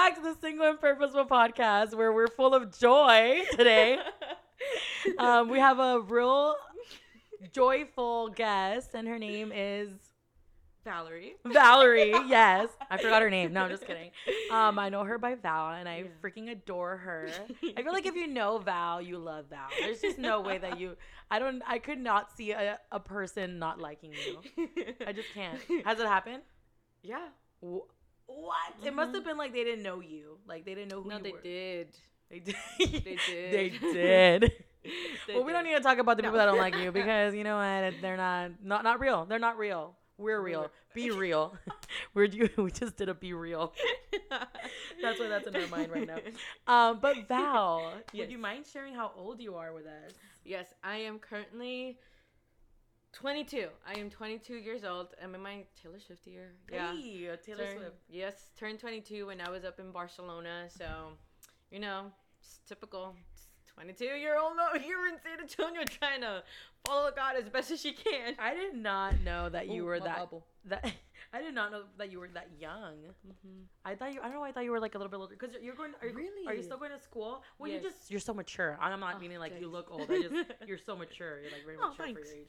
back to the Single and Purposeful podcast where we're full of joy today. um, we have a real joyful guest, and her name is Valerie. Valerie. Yes, I forgot her name. No, I'm just kidding. Um, I know her by Val, and I freaking adore her. I feel like if you know Val, you love Val. There's just no way that you. I don't. I could not see a, a person not liking you. I just can't. Has it happened? Yeah. What? It must have been like they didn't know you. Like they didn't know who No, you they were. did. They did. They they did. did. They well, we don't need to talk about the No. people that don't like you because you know what? They're not not not real. They're not real. We're real. Be real. We're we just did a be real. That's why that's in our mind right now. Um, but Val, would you mind sharing how old you are with us? Yes, I am currently 22. I am 22 years old. I'm in my Taylor Swift year. Yeah. Hey, Taylor Turn- Swift. Yes, turned 22 when I was up in Barcelona. So, you know, it's typical. 22 year old here in San Antonio trying to follow God as best as she can. I did not know that you Ooh, were that bubble. that. I did not know that you were that young. Mhm. I thought you. I don't know. I thought you were like a little bit older because you're going. Are you, really? Are you still going to school? Well, Yes. you just you're so mature. I'm not Oh, meaning like you look old. I just you're so mature. You're like very Oh, mature for your age.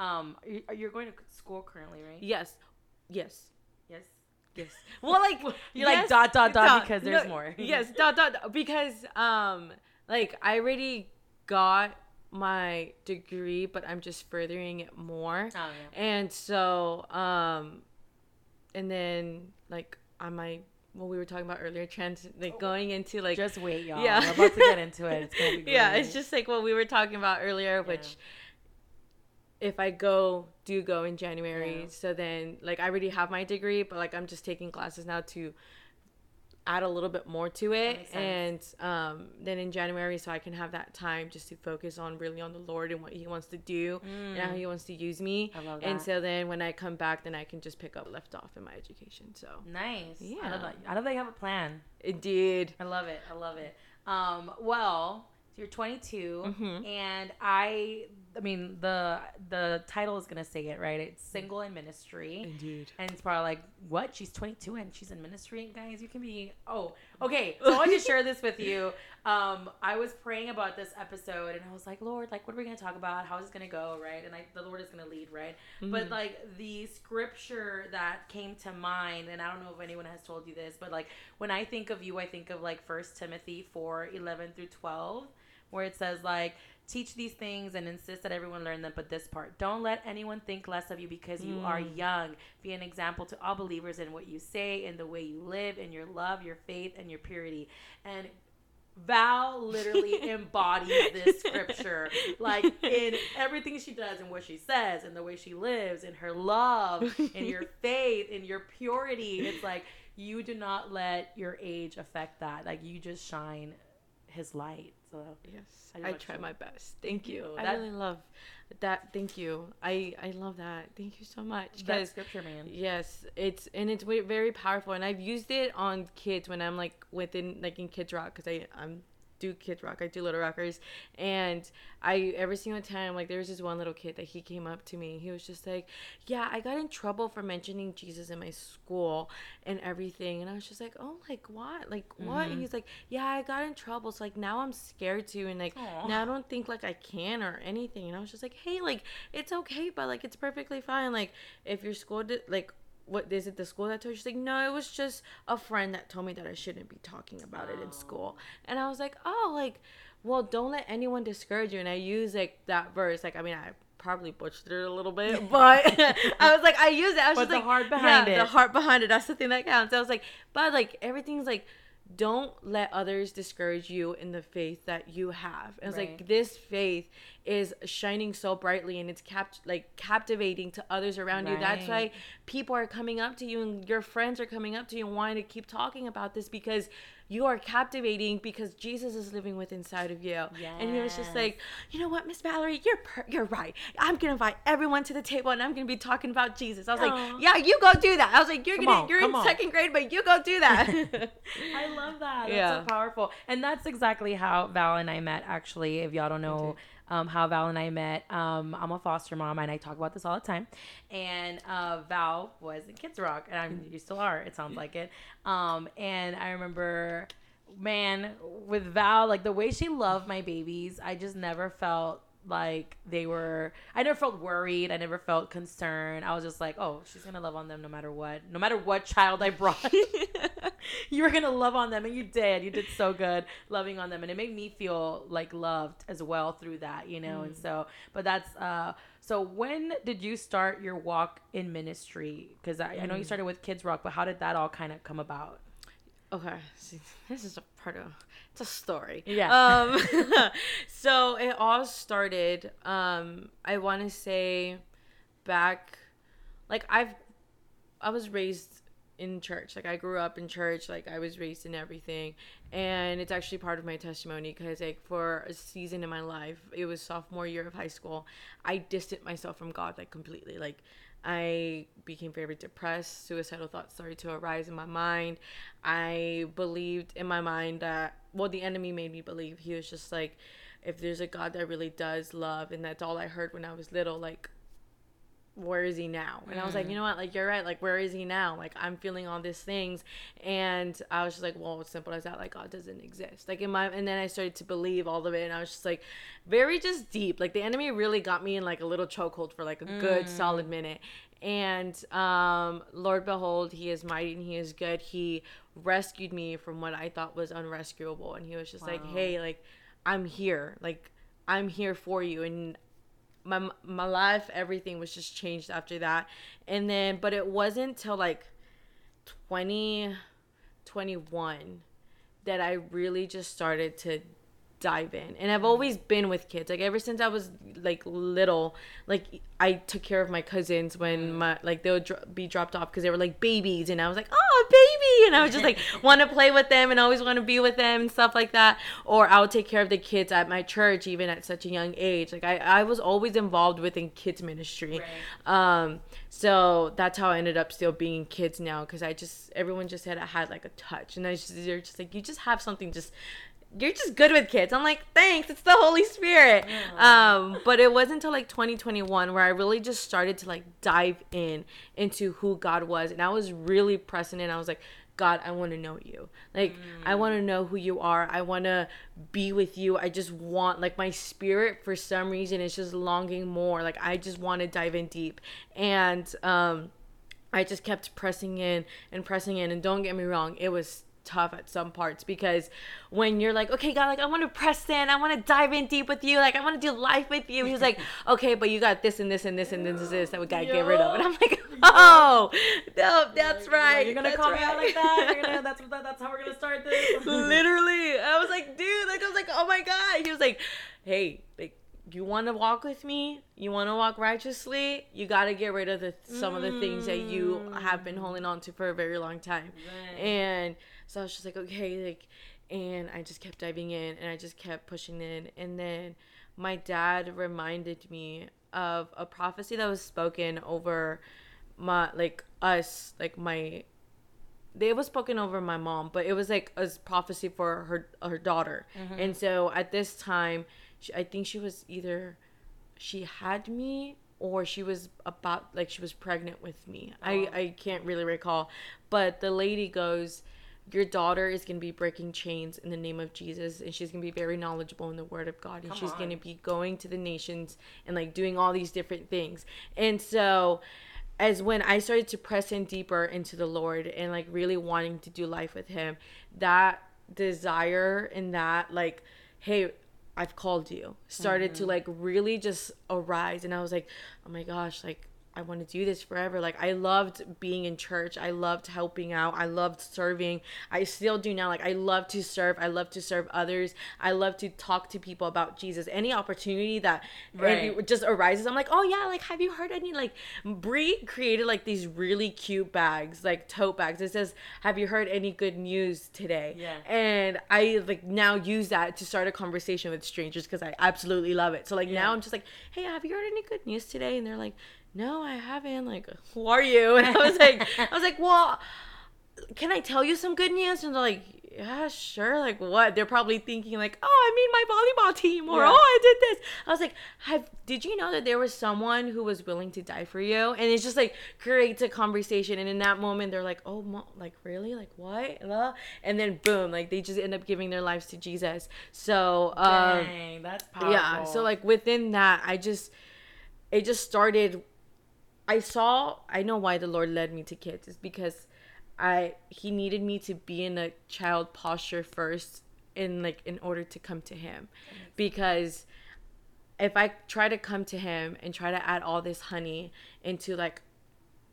Um, you- are going to school currently, right? Yes. Yes. Yes. Yes. Well, like You're like yes, dot dot dot because there's no, more. yes, dot dot dot, because um like I already got my degree, but I'm just furthering it more. Oh, yeah. And so um and then like I might what we were talking about earlier, trans like going into like just wait, y'all. Yeah. We're about to get into it. It's gonna be yeah, it's just like what we were talking about earlier, which if I go do go in January, Yeah. so then like I already have my degree, but like I'm just taking classes now to add a little bit more to it and um then in January so I can have that time just to focus on really on the Lord and what he wants to do and how he wants to use me. Mm. I love that. And so then when I come back then I can just pick up left off in my education. So nice. Yeah. I love that. I love that you have a plan. it did. I love it. I love it. Um, well, you're 22, Mhm. and I, I mean, the the title is gonna say it right. It's single in ministry, Indeed. and it's probably like, what? She's 22 and she's in ministry, guys. You can be. Oh, okay. So I want to share this with you. Um, I was praying about this episode, and I was like, Lord, like, what are we gonna talk about? How is this gonna go? Right? And like, the Lord is gonna lead, right? But Mhm. like the scripture that came to mind, and I don't know if anyone has told you this, but like when I think of you, I think of like First Timothy 4 11 through 12, where it says, like, teach these things and insist that everyone learn them. But this part, don't let anyone think less of you because you are Mm. young. Be an example to all believers in what you say, in the way you live, in your love, your faith, and your purity. And Val literally embodies this scripture, like in everything she does and what she says, and the way she lives, in her love, in your faith, in your purity. It's like you do not let your age affect that. Like you just shine His light. So Yes, I I, try my best. Thank you. you. I That- really love that. Thank you. I I love that. Thank you so much. that scripture, man. yes, it's and it's very powerful. And I've used it on kids when I'm like within like in Kids Rock because I I'm do Kids Rock. I do Little Rockers, and I every single time like there was this one little kid that he came up to me. He was just like, "Yeah, I got in trouble for mentioning Jesus in my school and everything," and I was just like, "Oh, like what? Like what?" Mhm. And he's like, "Yeah, I got in trouble. So like now I'm scared to, and like Aw. now I don't think like I can or anything." And I was just like, "Hey, like it's okay, but like it's perfectly fine. Like if your school did like." What is it? The school that told you? She's like, no, it was just a friend that told me that I shouldn't be talking about it in Oh. school. And I was like, oh, like, well, don't let anyone discourage you. And I use like that verse. Like, I mean, I probably butchered it a little bit, but I was like, I use it. I was But just the like, heart behind yeah, it. the heart behind it. That's the thing that counts. I was like, but like everything's like, don't let others discourage you in the faith that you have. And it's Right. like this faith is shining so brightly and it's capt like captivating to others around you. That's why people are coming up to you and your friends are coming up to you and wanting to keep talking about this because you are captivating because Jesus is living within inside of you. And he was just like, you know what, Miss Valerie, you're per- you're right. I'm gonna invite everyone to the table and I'm gonna be talking about Jesus. I was Aw. like, yeah, you go do that. I was like, you're Come gonna on, you're in on. second grade, but you go do that. I love that. That's Yeah. so powerful. And that's exactly how Val and I met, actually. If y'all don't know, um, how Val and I met. Um, I'm a foster mom, and I talk about this all the time. And uh, Val was in Kids Rock, and I'm, you still are. It sounds like it. Um, and I remember, man, with Val, like the way she loved my babies, I just never felt like they were i never felt worried i never felt concerned i was just like oh she's gonna love on them no matter what no matter what child i brought you were gonna love on them and you did you did so good loving on them and it made me feel like loved as well through that you know mm. and so but that's uh so when did you start your walk in ministry because I, mm. I know you mm. started with kids rock but how did that all kind of come about okay this is a part of it's a story. Yeah. Um, so it all started. Um, I want to say back, like I've, I was raised in church. Like I grew up in church. Like I was raised in everything, and it's actually part of my testimony because like for a season in my life, it was sophomore year of high school. I distanced myself from God like completely. Like I became very depressed. Suicidal thoughts started to arise in my mind. I believed in my mind that, well, the enemy made me believe. He was just like, if there's a God that really does love, and that's all I heard when I was little, like, where is he now? And I was like, mm. you know what? Like, you're right. Like, where is he now? Like, I'm feeling all these things. And I was just like, well, it's simple as that. Like, God doesn't exist. Like, in my, and then I started to believe all of it. And I was just like, very just deep. Like, the enemy really got me in like a little chokehold for like a mm. good solid minute. And um, Lord, behold, he is mighty and he is good. He rescued me from what I thought was unrescuable. And he was just wow. like, hey, like, I'm here. Like, I'm here for you. And my my life everything was just changed after that. And then but it wasn't till like 2021 that i really just started to dive in. And i've always been with kids. Like ever since i was like little like i took care of my cousins when my like they would dro- be dropped off because they were like babies. And i was like oh baby! And i was just like want to play with them and always want to be with them and stuff like that. Or i would take care of the kids at my church even at such a young age. Like i, I was always involved within kids ministry. Right. um so that's how i ended up still being kids now because i just everyone just said i had like a touch. And i just they're just like you just have something just you're just good with kids. I'm like, thanks, it's the Holy Spirit. Um, but it wasn't until like 2021 where I really just started to like dive in into who God was, and I was really pressing in. I was like, God, I want to know you. Like, mm. I want to know who you are. I want to be with you. I just want, like, my spirit for some reason is just longing more. Like, I just want to dive in deep. And, um, I just kept pressing in and pressing in. And don't get me wrong, it was tough at some parts because when you're like, okay, God, like I want to press in, I want to dive in deep with you, like I want to do life with you. He's like, okay, but you got this and this and this and this and this that we gotta get rid of. And I'm like, oh, no, that's right. You're gonna call right. me out like that. You're gonna, that's that's how we're gonna start this. Literally, I was like, dude, like I was like, oh my god. He was like, hey, like you want to walk with me you want to walk righteously you got to get rid of the some mm. of the things that you have been holding on to for a very long time right. and so I was just like, okay, like, and I just kept diving in and I just kept pushing in. And then my dad reminded me of a prophecy that was spoken over my, like, us, like, my, it was spoken over my mom, but it was like a prophecy for her her daughter. Mm-hmm. And so at this time, she, I think she was either she had me or she was about like she was pregnant with me. Oh. I I can't really recall, but the lady goes your daughter is going to be breaking chains in the name of Jesus and she's going to be very knowledgeable in the word of God and Come she's going to be going to the nations and like doing all these different things. And so as when I started to press in deeper into the Lord and like really wanting to do life with him, that desire and that like hey, I've called you started mm-hmm. to like really just arise and I was like, "Oh my gosh, like I want to do this forever. Like I loved being in church. I loved helping out. I loved serving. I still do now. Like I love to serve. I love to serve others. I love to talk to people about Jesus. Any opportunity that right. just arises, I'm like, oh yeah, like have you heard any like Brie created like these really cute bags, like tote bags. It says, Have you heard any good news today? Yeah. And I like now use that to start a conversation with strangers because I absolutely love it. So like yeah. now I'm just like, Hey, have you heard any good news today? And they're like, no, I haven't. Like, who are you? And I was like, I was like, well, can I tell you some good news? And they're like, yeah, sure. Like what? They're probably thinking like, oh, I made my volleyball team, or Yeah. oh, I did this. I was like, have did you know that there was someone who was willing to die for you? And it's just like creates a conversation, and in that moment, they're like, oh, mo- like really, like what? And then boom, like they just end up giving their lives to Jesus. So um, Dang, that's powerful. yeah. So like within that, I just it just started. I saw. I know why the Lord led me to kids is because I he needed me to be in a child posture first in like in order to come to him because if I try to come to him and try to add all this honey into like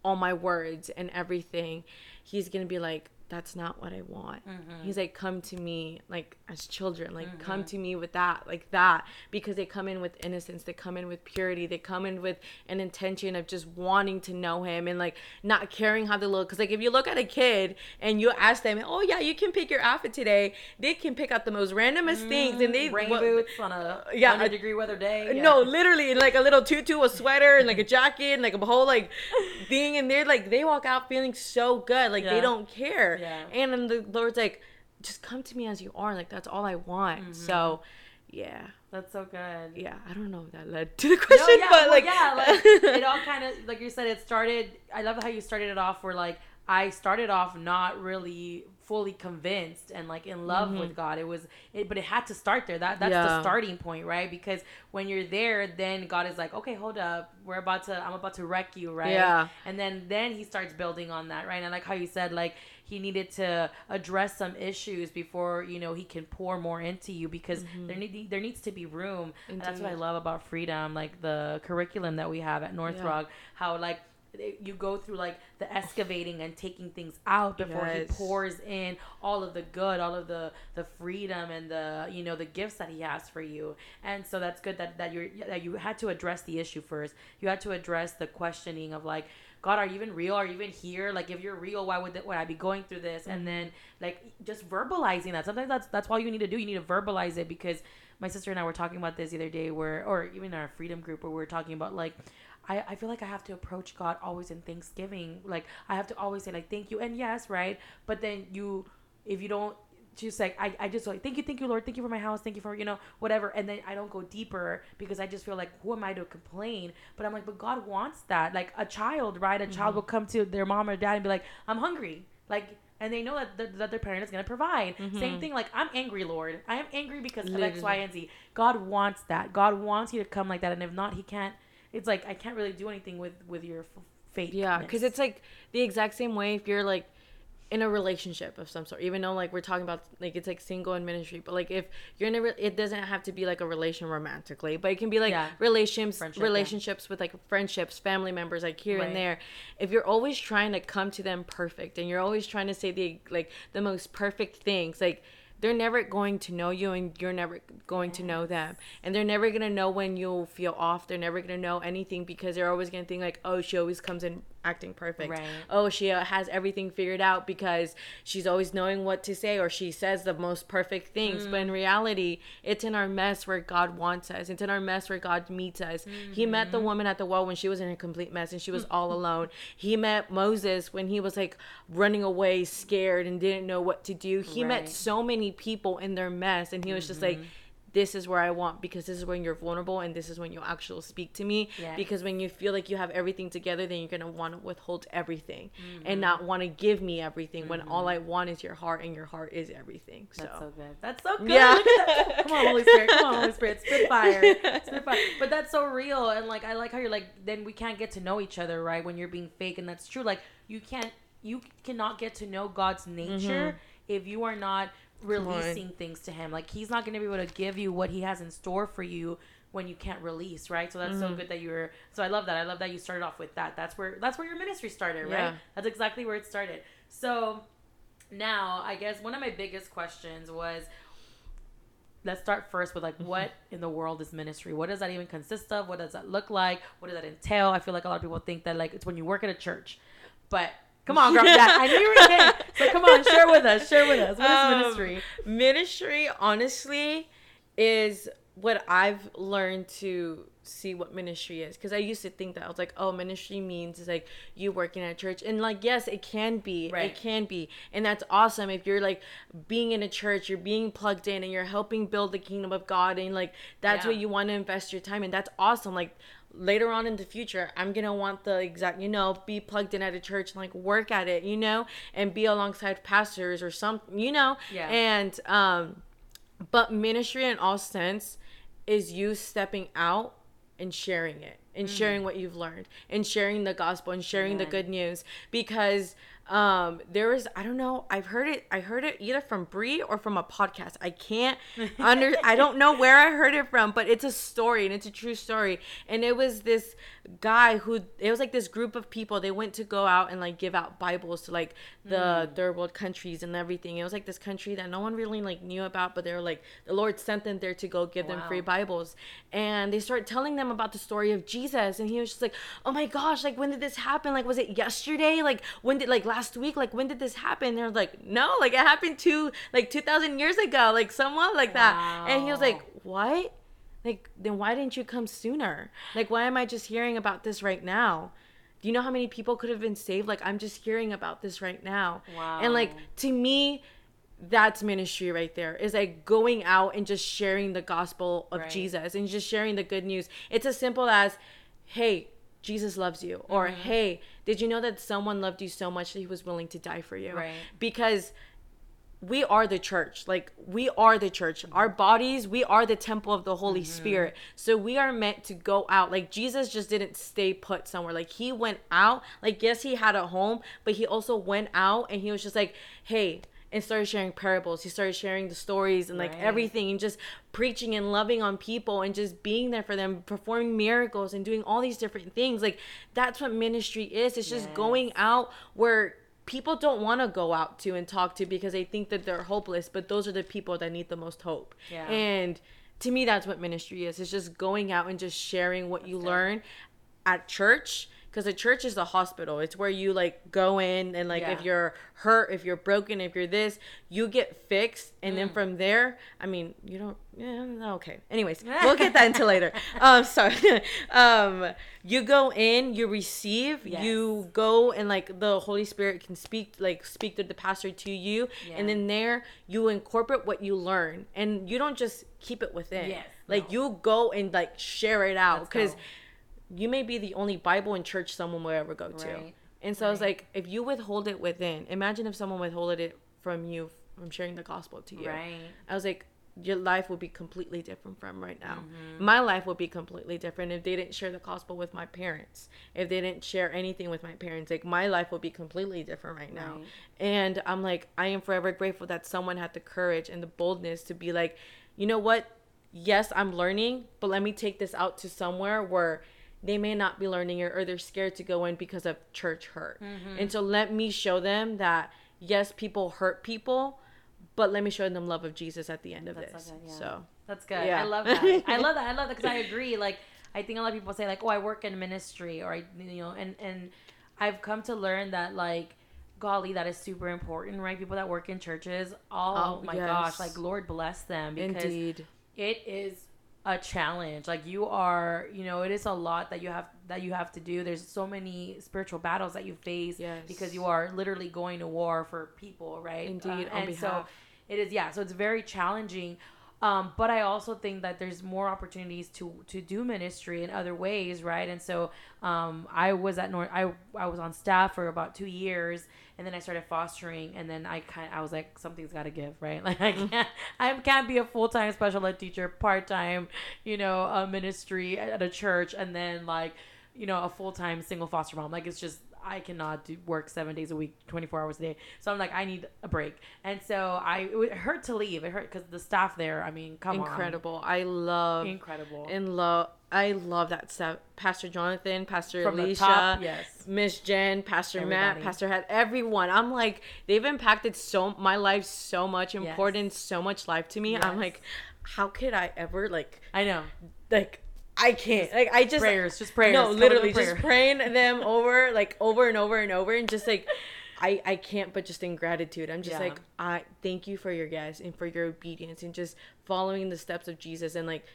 all my words and everything, he's gonna be like, that's not what I want. Mm-hmm. He's like, come to me like as children, like come mm-hmm. to me with that, like that, because they come in with innocence, they come in with purity, they come in with an intention of just wanting to know him and like not caring how they look. Cause like if you look at a kid and you ask them, oh yeah, you can pick your outfit today, they can pick out the most randomest mm-hmm. things and they rain what- boots on a Yeah, hundred a- degree weather day. Uh, yeah. no, literally, like a little tutu, a sweater, and like a jacket, and like a whole like thing, and they're like they walk out feeling so good, like Yeah. they don't care. Yeah. And then the Lord's like, just come to me as you are, like that's all I want. Mm-hmm. So, yeah, that's so good. yeah. I don't know if that led to the question, no, yeah, but well, like, yeah, like it all kind of like you said. It started. I love how you started it off. Where like I started off not really fully convinced and like in love with God. It was, it, but it had to start there. That that's the Mm-hmm. Starting point, right? Because when you're there, then God is like, okay, hold up, we're about to, I'm about to wreck you, right? Yeah. And then then he starts building on that, right? And like how you said, like he needed to address some issues before you know he can pour more into you because there need there needs to be room. And that's what I Mm-hmm. Love about freedom, like the curriculum that we have at North Yeah. Rock. How like you go through like the excavating and taking things out before Yes. he pours in all of the good all of the the freedom and the you know the gifts that he has for you and so that's good that that you're that you had to address the issue first you had to address the questioning of like god are you even real? Are you even here? Like if you're real why would, would i be going through this? And mm-hmm. then like just verbalizing that. Sometimes that's that's all you need to do. You need to verbalize it because my sister and i were talking about this the other day where or even in our freedom group where we were talking about like I, I feel like I have to approach God always in Thanksgiving. Like I have to always say like thank you and yes, right? But then you if you don't just like I, I just like thank you, thank you, Lord, thank you for my house, thank you for you know, whatever and then I don't go deeper because I just feel like who am I to complain? But I'm like, but God wants that. Like a child, right? A mm-hmm. child will come to their mom or dad and be like, I'm hungry. Like and they know that, that, that their parent is going to provide. Same mm-hmm. thing, like, I'm angry, Lord. I am angry because of X. Y, and Z. God wants that. God wants you to come like that. And if not, He can't it's like I can't really do anything with with your f- faith. Yeah, because it's like the exact same way if you're like in a relationship of some sort. Even though like we're talking about like it's like single in ministry, but like if you're in a, re- it doesn't have to be like a relation romantically, but it can be like Yeah. relationships, Friendship, yeah. relationships with like friendships, family members, like here Right. and there. If you're always trying to come to them perfect and you're always trying to say the like the most perfect things, like they're never going to know you and you're never going to know them and they're never going to know when you'll feel off they're never going to know anything because they're always going to think like oh she always comes in acting perfect. Right. oh she uh, has everything figured out because she's always knowing what to say or she says the most perfect things. But Mm. in reality it's in our mess where god wants us. It's in our mess where god meets us. He met Mm-hmm. the woman at the well when she was in a complete mess and she was all alone. He met moses when he was like running away scared and didn't know what to do. He met so many people in their mess and he was just like this is where I want because this is when you're vulnerable and this is when you actually speak to me. Because when you feel like you have everything together, then you're gonna want to withhold everything mm-hmm. and not want to give me everything when all mm-hmm. I want is your heart and your heart is everything. So, That's so good. That's so good. Yeah. Look at that. Come on, Holy Spirit. Come on, Holy Spirit. Spit fire. Spit fire. But that's so real. And like, I like how you're like, then we can't get to know each other, right? When you're being fake. And that's true. Like, you can't, you cannot get to know God's nature mm-hmm. if you are not releasing things to Him. Like, He's not going to be able to give you what He has in store for you when you can't release right? So that's so mm. good that you're so i love that. I love that you started off with that. That's where that's where your ministry started right? That's exactly where it started. So now i guess one of my biggest questions was let's start first with like what mm-hmm. in the world is ministry? What does that even consist of? What does that look like? What does that entail? I feel like a lot of people think that like it's when you work at a church. But come on girl. Yeah i knew you were gay. So come on share with us share with us. What is Um, ministry? Ministry, honestly, is what I've learned to see what ministry is. Because I used to think that I was like, oh, ministry means is like you working at church, and like yes, it can be, Right. it can be, and that's awesome. If you're like being in a church, you're being plugged in, and you're helping build the kingdom of God, and like that's Yeah. what you want to invest your time in. That's awesome. Like later on in the future, I'm gonna want the exact, you know, be plugged in at a church and like work at it, you know, and be alongside pastors or something, you know, Yeah. and um but ministry in all sense is you stepping out and sharing it and sharing what you've learned and sharing the gospel and sharing the good news because um there is i don't know i've heard it i heard it either from brie or from a podcast. I can't under i don't know where i heard it from but it's a story and it's a true story. And it was this guy who it was like this group of people they went to go out and like give out bibles to like the third world countries and everything. It was like this country that no one really like knew about but they were like the lord sent them there to go give them free bibles. And they started telling them about the story of jesus. And he was just like oh my gosh like when did this happen? Like was it yesterday? Like when did like last week like when did this happen? They're like no like it happened two like 2000 years ago like someone like that. And he was like what? Like then why didn't you come sooner? Like why am i just hearing about this right now? Do you know how many people could have been saved? Like i'm just hearing about this right now. Wow. and like to me that's ministry right there. Is like going out and just sharing the gospel of Right. jesus and just sharing the good news. It's as simple as hey jesus loves you. Or Mm-hmm. hey did you know that someone loved you so much that he was willing to die for you? Right. because we are the church. Like we are the church. Mm-hmm. Our bodies we are the temple of the holy mm-hmm. spirit. So we are meant to go out. Like jesus just didn't stay put somewhere. Like he went out. Like yes he had a home but he also went out and he was just like hey and started sharing parables he started sharing the stories and like Right. everything and just preaching and loving on people and just being there for them performing miracles and doing all these different things like that's what ministry is it's just Yes. going out where people don't want to go out to and talk to because they think that they're hopeless but those are the people that need the most hope Yeah. and to me that's what ministry is it's just going out and just sharing what you good. learn at church because the church is a hospital. It's where you like go in and like if you're hurt if you're broken if you're this you get fixed. And Mm. then from there i mean you don't yeah okay. Anyways we'll get that into later. Um sorry. Um you go in you receive Yes. you go and like the holy spirit can speak like speak through the pastor to you. And then there you incorporate what you learn. And you don't just keep it within. Yes, like no. you go and like share it out. Because. You may be the only bible in church someone will ever go to Right, and so i was like if you withhold it within imagine if someone withholded it from you from sharing the gospel to you Right. i was like your life would be completely different from right now. Mm-hmm. My life would be completely different if they didn't share the gospel with my parents. If they didn't share anything with my parents, like my life would be completely different right now. Right. And I'm like, I am forever grateful that someone had the courage and the boldness to be like, you know what? Yes, I'm learning, but let me take this out to somewhere where they may not be learning it or they're scared to go in because of church hurt. Mm-hmm. And so let me show them that yes, people hurt people, but let me show them love of Jesus at the end of That's this. good, yeah. So That's good. Yeah. I love that. I love that. I love that because I agree. Like, I think a lot of people say like, "Oh, I work in ministry," or I, you know, and and I've come to learn that like, golly, that is super important, right? People that work in churches. Oh, Oh, my yes. gosh, like Lord bless them because indeed. it is a challenge. Like you are you know it is a lot that you have that you have to do. There's so many spiritual battles that you face Yes. because you are literally going to war for people right? Indeed, Uh, and so it is yeah so it's very challenging. Um, but I also think that there's more opportunities to to do ministry in other ways, right? And so um, I was at North, I I was on staff for about two years, and then I started fostering, and then I kind I was like something's got to give, right? Like I mm-hmm. can't I can't be a full time special ed teacher, part time, you know, a ministry at a church, and then like you know a full time single foster mom. Like it's just I cannot do work seven days a week, 24 hours a day. So I'm like, I need a break. And so I, it hurt to leave. It hurt because the staff there, I mean, come Incredible. I love. Incredible. and love I love that stuff. Pastor Jonathan, Pastor From Alicia, top, yes. Miss Jen, Pastor Matt, Pastor Had, everyone. I'm like, they've impacted so my life so much, Yes. important so much life to me. I'm like, how could I ever like I know. like I can't like I just Prayers, just prayers. no literally with just praying them over like over and over and over and just like I I can't but just in gratitude I'm just Yeah. like I thank you for your guys and for your obedience and just following the steps of Jesus and like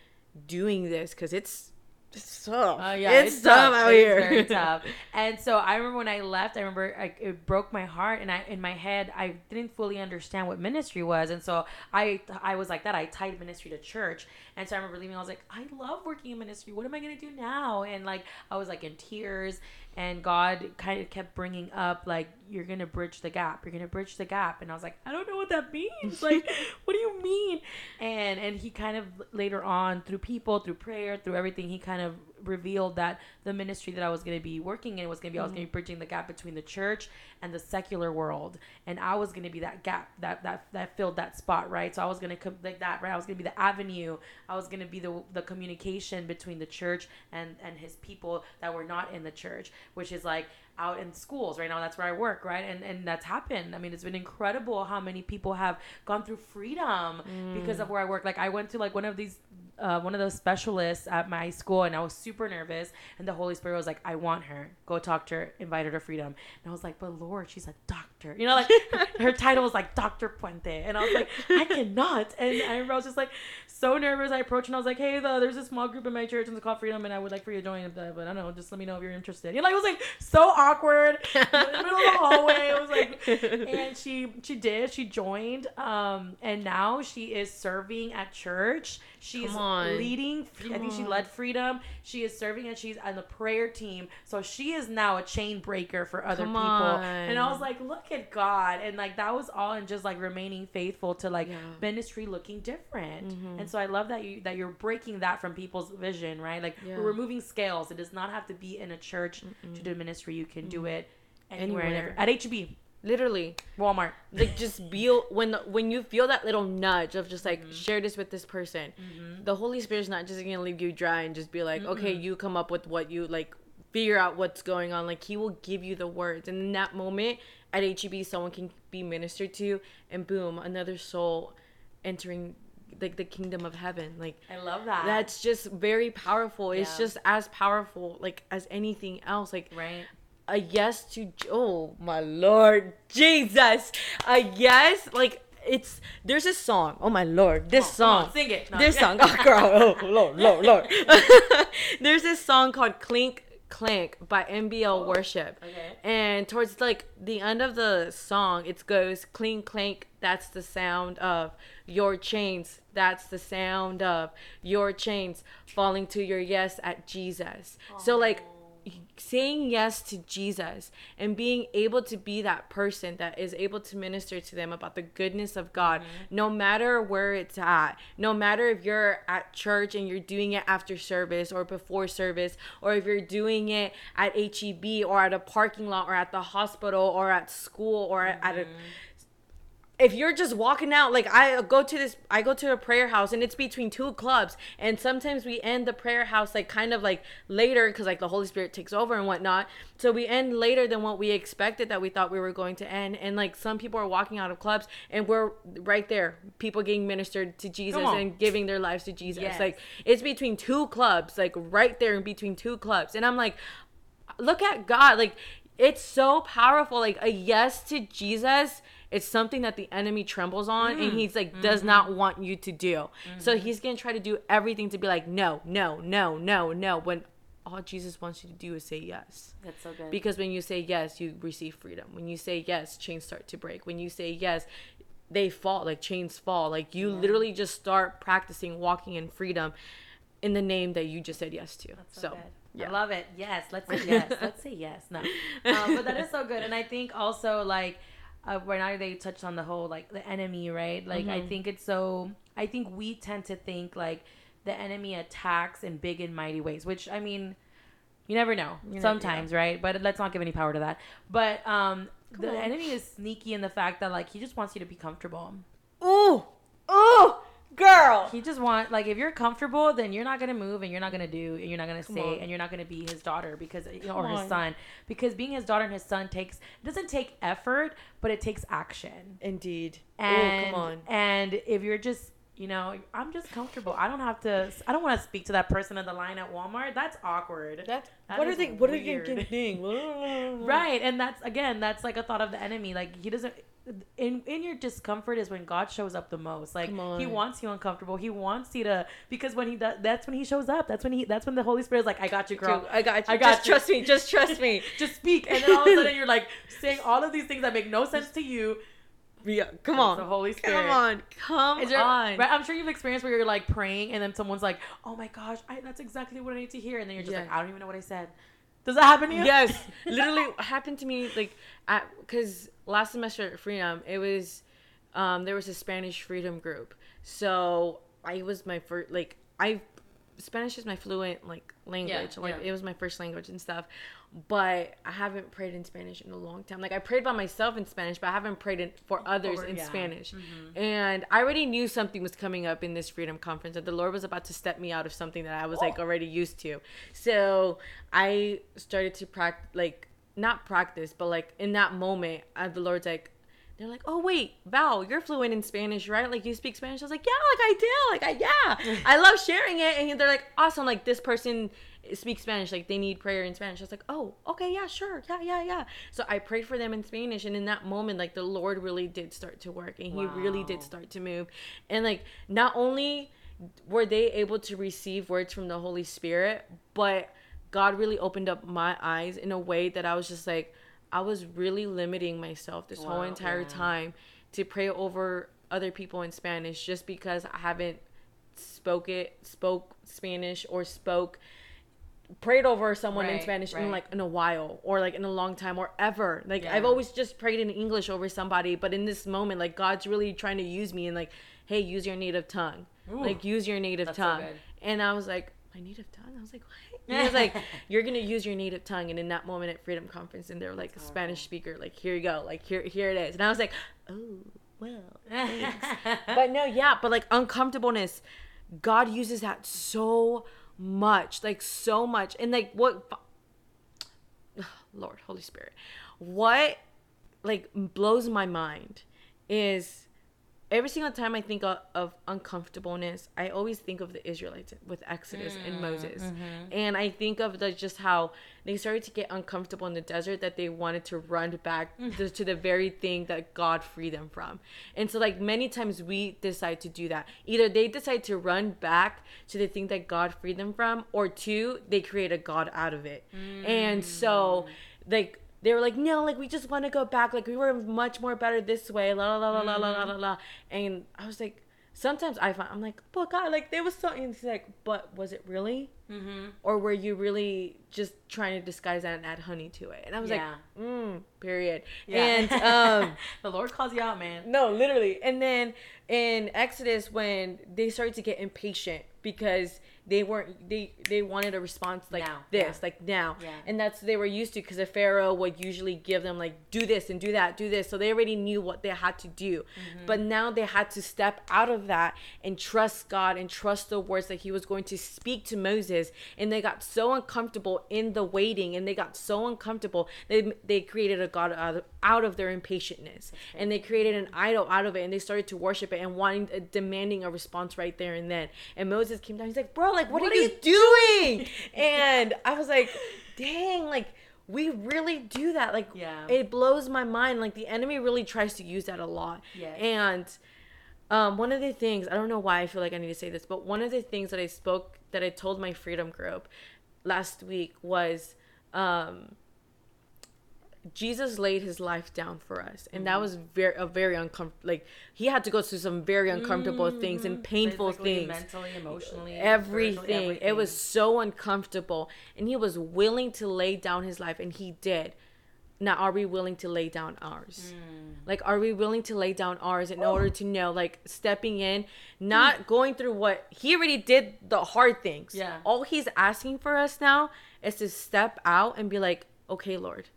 doing this because it's it's tough. Oh yeah, it's, tough, out It's here. very tough. And so I remember when I left, I remember I, it broke my heart, and I in my head I didn't fully understand what ministry was, and so I I was like that. I tied ministry to church, and so I remember leaving. I was like, I love working in ministry. What am I gonna do now? And like I was like in tears, and God kind of kept bringing up like you're gonna bridge the gap. You're gonna bridge the gap, and I was like, I don't know what that means. Like, what do you mean? And and he kind of later on through people, through prayer, through everything, he kind of revealed that the ministry that I was going to be working in was going to be I was going to be mm. bridging the gap between the church and the secular world, and I was going to be that gap that that that filled that spot, right? So I was going to come like that, right? I was going to be the avenue. I was going to be the the communication between the church and and his people that were not in the church, which is like out in schools right? Now that's where i work right? And and that's happened. I mean it's been incredible how many people have gone through freedom because mm. of where i work. Like i went to like one of these uh, one of those specialists at my school and i was super nervous and the holy spirit was like i want her. Go talk to her. Invite her to freedom. And i was like but lord she's a doctor. You know like her, title was like dr puente. And i was like i cannot. And i remember i was just like so nervous. I approached and i was like hey the, there's a small group in my church and it's called freedom and i would like for you to join but i don't know just let me know if you're interested. You know like it was like so awkward. In the middle of the hallway it was like and she she did. She joined um and now she is serving at church. She's on. leading i think she led freedom. She is serving and she's on the prayer team. So she is now a chain breaker for other Come people. And i was like look at god. And like that was all in just like remaining faithful to like Yeah. ministry looking different. Mhm. and so i love that you that you're breaking that from people's vision right? Like Yeah. we're removing scales. It does not have to be in a church to do ministry. You can do it anywhere, and Anywhere. at HEB, Literally, Walmart. like just be when when you feel that little nudge of just like Mm-hmm. share this with this person, the Holy Spirit's not just gonna leave you dry and just be like, okay, you come up with what you like, figure out what's going on. Like He will give you the words, and in that moment at HEB, someone can be ministered to, and boom, another soul entering like the kingdom of heaven. Like I love that. that's just very powerful. It's just as powerful like as anything else. Like right. A yes to oh my lord jesus a yes like it's there's a song oh my lord this oh, on, song sing it. No, this yeah. song oh girl oh lord lord lord there's this song called clink clank by mbl oh, worship Okay. and towards like the end of the song it goes clink clank that's the sound of your chains that's the sound of your chains falling to your yes at jesus oh. so like saying yes to Jesus and being able to be that person that is able to minister to them about the goodness of God, mm-hmm. no matter where it's at, no matter if you're at church and you're doing it after service or before service, or if you're doing it at HEB or at a parking lot or at the hospital or at school or at a mm-hmm. If you're just walking out like i go to this i go to a prayer house and it's between two clubs and sometimes we end the prayer house like kind of like later because like the holy spirit takes over and whatnot so we end later than what we expected that we thought we were going to end and like some people are walking out of clubs and we're right there people getting ministered to jesus and giving their lives to jesus Yes. like it's between two clubs like right there in between two clubs and i'm like look at God. Like it's so powerful. Like a yes to Jesus, it's something that the enemy trembles on and mm. he's like mm-hmm. does not want you to do. So mm-hmm. he's gonna try to do everything to be like, no, no, no, no, no. When all Jesus wants you to do is say yes. That's so good. Because when you say yes, you receive freedom. When you say yes, chains start to break. When you say yes, they fall, like chains fall. Like you literally just start practicing walking in freedom in the name that you just said yes to. That's so, so good. yeah. I love it. Yes, let's say yes. let's say yes. No, um, but that is so good, and I think also like uh, I they touched on the whole like the enemy, right? Like I Mhm. think it's so. I think we tend to think like the enemy attacks in big and mighty ways, which I mean. You never know. You Sometimes, right? But let's not give any power to that. But um, Come the on. enemy is sneaky in the fact that like he just wants you to be comfortable. Ooh, ooh, girl. He just want like if you're comfortable, then you're not gonna move and you're not gonna do and you're not gonna say and you're not gonna be his daughter because you know, or his son because being his daughter and his son takes it doesn't take effort but it takes action Indeed. and oh, come on. and if you're just you know I'm just comfortable I don't have to I don't want to speak to that person in the line at Walmart that's awkward That's That what are they? What are they thinking? right and that's again that's like a thought of the enemy like he doesn't in in your discomfort is when God shows up the most. Like He wants you uncomfortable. He wants you to because when he does, that's when He shows up. That's when he. That's when the Holy Spirit is like, I got you, girl. Dude, I got you. I got just you. trust me. Just trust me. Just speak, and then all of a sudden you're like saying all of these things that make no sense to you. Yeah, come on. the Holy Spirit. Come on. Come there- on. right, I'm sure you've experienced where you're like praying and then someone's like, "Oh my gosh, I, that's exactly what I need to hear," and then you're just Yeah. like, "I don't even know what I said." Does that happen to you? yes literally happened to me like because last semester at freedom it was um there was a spanish freedom group so i was my first like i spanish is my fluent like language like yeah. it was my first language and stuff but i haven't prayed in spanish in a long time like i prayed by myself in spanish but i haven't prayed in, for others Over- in yeah. spanish Mhm. and i already knew something was coming up in this freedom conference that the lord was about to step me out of something that i was like Oh. already used to so i started to practice like not practice but like in that moment uh, the lord's like they're like, oh wait, Val, you're fluent in Spanish, right? Like you speak Spanish. I was like, yeah, like I do, like I yeah, I love sharing it. And they're like, awesome, like this person speaks Spanish, like they need prayer in Spanish. I was like, oh, okay, yeah, sure, yeah, yeah, yeah. So I prayed for them in Spanish, and in that moment, like the Lord really did start to work, and He really did start to move, and like not only were they able to receive words from the Holy Spirit, but God really opened up my eyes in a way that I was just like, I was really limiting myself this whole entire yeah. time to pray over other people in Spanish just because I haven't spoke it, spoke Spanish or spoke prayed over someone in Right, Spanish in like in a while or like in a long time or ever. Like Yeah. I've always just prayed in English over somebody, but in this moment, like God's really trying to use me and like, hey, use your native tongue. Ooh. like use your native That's so tongue. and I was like, my native tongue? I was like, what? He was like, you're gonna use your native tongue. And in that moment at Freedom Conference, and they're like a Spanish speaker, like here you go, like here here it is. And I was like, oh well, thanks. but but no, yeah, but like uncomfortableness, God uses that so much, like so much, and like what, Lord, Holy Spirit, what like blows my mind is every single time I think of, of uncomfortableness, I always think of the Israelites with Exodus and mm, Moses, mm-hmm. and I think of the, just how they started to get uncomfortable in the desert that they wanted to run back mm. to, to the very thing that God freed them from. And so, like many times, we decide to do that. Either they decide to run back to the thing that God freed them from, or two, they create a God out of it. And so, mm. like they were like, no, like we just want to go back. Like we were much more better this way. La la la la la la la la. Mm. And I was like, sometimes I find I'm like, oh God, like there was something. He's like, but was it really? Mm-hmm. Or were you really just trying to disguise that and add honey to it? And I was yeah. like, mm, period. Yeah. And um, the Lord calls you out, man. No, literally. And then in Exodus, when they started to get impatient because they weren't they they wanted a response like Now, this, yeah. like now, Yeah. and that's what they were used to because the Pharaoh would usually give them like do this and do that, do this, so they already knew what they had to do. Mm-hmm. But now they had to step out of that and trust God and trust the words that He was going to speak to Moses, and they got so uncomfortable in the waiting, and they got so uncomfortable they they created a god out of, out of their impatientness, and they created an idol out of it, and they started to worship it and wanting demanding a response right there and then. And Moses came down, he's like, "Bro, like, what, What are, are you doing?" and I was like, "Dang, like." We really do that. Like, Yeah. it blows my mind. Like, the enemy really tries to use that a lot. Yes. And um, one of the things I don't know why I feel like I need to say this, but one of the things that I spoke that I told my freedom group last week was um, Jesus laid his life down for us, and that mm. was very a very uncomfortable. Like he had to go through some very uncomfortable mm-hmm. things and painful things mentally, emotionally, everything. spiritually, It was so uncomfortable, and he was willing to lay down his life, and he did. Now, are we willing to lay down ours? Mm. Like, are we willing to lay down ours in order to know, like, stepping in, hmm. not going through what he already did the hard things. Yeah. All he's asking for us now is to step out and be like, okay, Lord.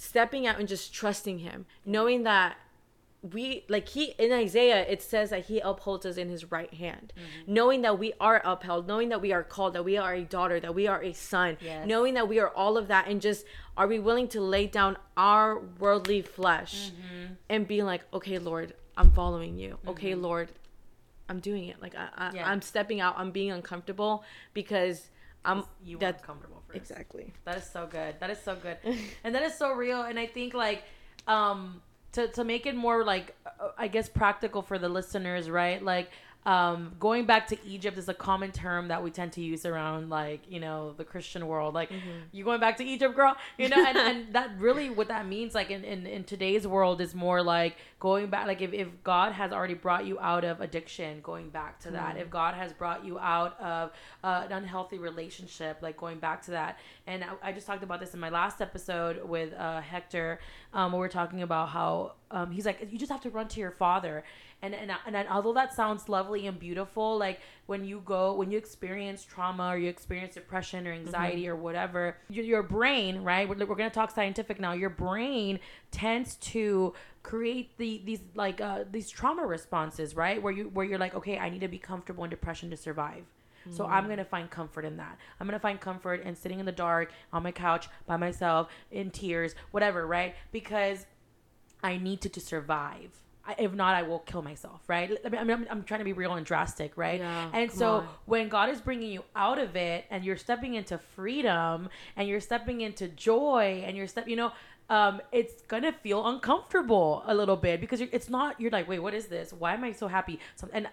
Stepping out and just trusting him knowing that we like he in isaiah it says that he upholds us in his right hand Mm-hmm. knowing that we are upheld knowing that we are called that we are a daughter that we are a son Yes. knowing that we are all of that and just are we willing to lay down our worldly flesh Mm-hmm. and being like okay lord i'm following you okay lord i'm doing it like I, I, Yeah. i'm stepping out i'm being uncomfortable because i'm You that's comfortable first. exactly That is so good. That is so good. and that is so real. And I think like um to to make it more like uh, I guess practical for the listeners, right? Like um, going back to Egypt is a common term that we tend to use around like you know the Christian world. Like Mm-hmm. you going back to Egypt, girl? You know, and, and that really what that means like in, in in today's world is more like going back. Like if if God has already brought you out of addiction, going back to that. If God has brought you out of uh, an unhealthy relationship, like going back to that. And I, I just talked about this in my last episode with uh, Hector. Um, where we're talking about how um, he's like you just have to run to your father and and, and and although that sounds lovely and beautiful like when you go when you experience trauma or you experience depression or anxiety or whatever your, your brain right we're, we're going to talk scientific now your brain tends to create the these like uh these trauma responses right where you where you're like okay i need to be comfortable in depression to survive so I'm gonna find comfort in that. I'm gonna find comfort in sitting in the dark on my couch by myself in tears, whatever, right? Because I need to to survive. If not, I will kill myself, right? I mean, I'm, I'm trying to be real and drastic, right? Yeah, and so on. when God is bringing you out of it, and you're stepping into freedom, and you're stepping into joy, and you're step, you know, um, it's gonna feel uncomfortable a little bit because you're, it's not. You're like, wait, what is this? Why am I so happy? So, and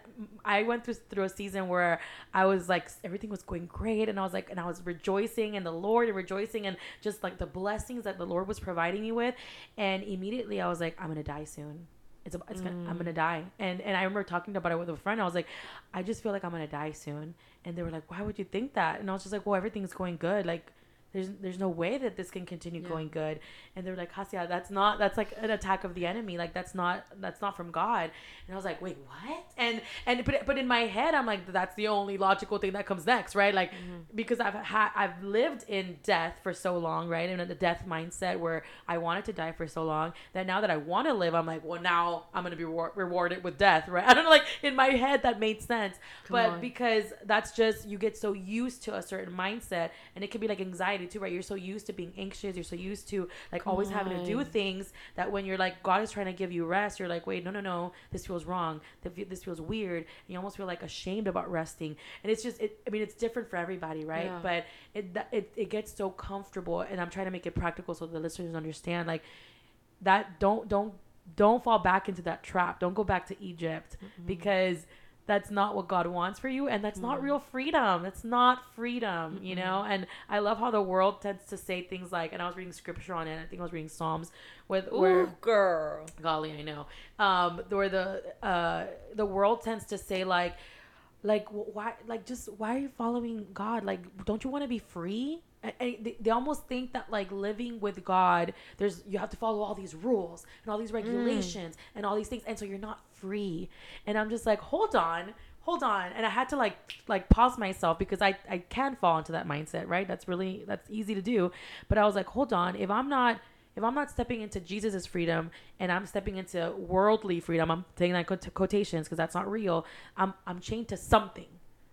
I went through through a season where I was like, everything was going great, and I was like, and I was rejoicing in the Lord and rejoicing and just like the blessings that the Lord was providing me with, and immediately I was like, I'm gonna die soon. It's, it's gonna, I'm gonna mm. die, and and I remember talking about it with a friend. I was like, I just feel like I'm gonna die soon, and they were like, Why would you think that? And I was just like, Well, everything's going good. Like, there's there's no way that this can continue Yeah. going good. And they're like, Hasia, that's not that's like an attack of the enemy. Like that's not that's not from God. And I was like, Wait, what? And and but but in my head, I'm like, that's the only logical thing that comes next, right? Like mm-hmm. because I've had I've lived in death for so long, right? In the death mindset where I wanted to die for so long that now that I want to live, I'm like, well, now I'm gonna be rewar- rewarded with death, right? I don't know, like in my head that made sense, Come but on. because that's just you get so used to a certain mindset, and it could be like anxiety too, right? You're so used to being anxious, you're so used to like Come always having to do things that when you're like God is trying to give you rest, you're like, wait, no, no, no, this feels wrong, this feels weird, and you almost feel like ashamed about resting, and it's just, it, I mean, it's different for everybody, right? Yeah. But it, it it gets so comfortable, and I'm trying to make it practical so the listeners understand, like that don't don't don't fall back into that trap. Don't go back to Egypt because that's not what God wants for you and that's not Mhm. real freedom. That's not freedom, you know? And I love how the world tends to say things like and I was reading scripture on it. I think I was reading Psalms with where girl. golly, I know. Um where the uh the world tends to say like like why like just why are you following god like don't you want to be free they, they almost think that like living with god there's you have to follow all these rules and all these mm. regulations and all these things and so you're not free. And i'm just like hold on hold on. And i had to like like pause myself because i i can fall into that mindset right? That's really that's easy to do. But i was like hold on if i'm not if I'm not stepping into Jesus's freedom and I'm stepping into worldly freedom, I'm taking that quotations because that's not real. I'm I'm chained to something,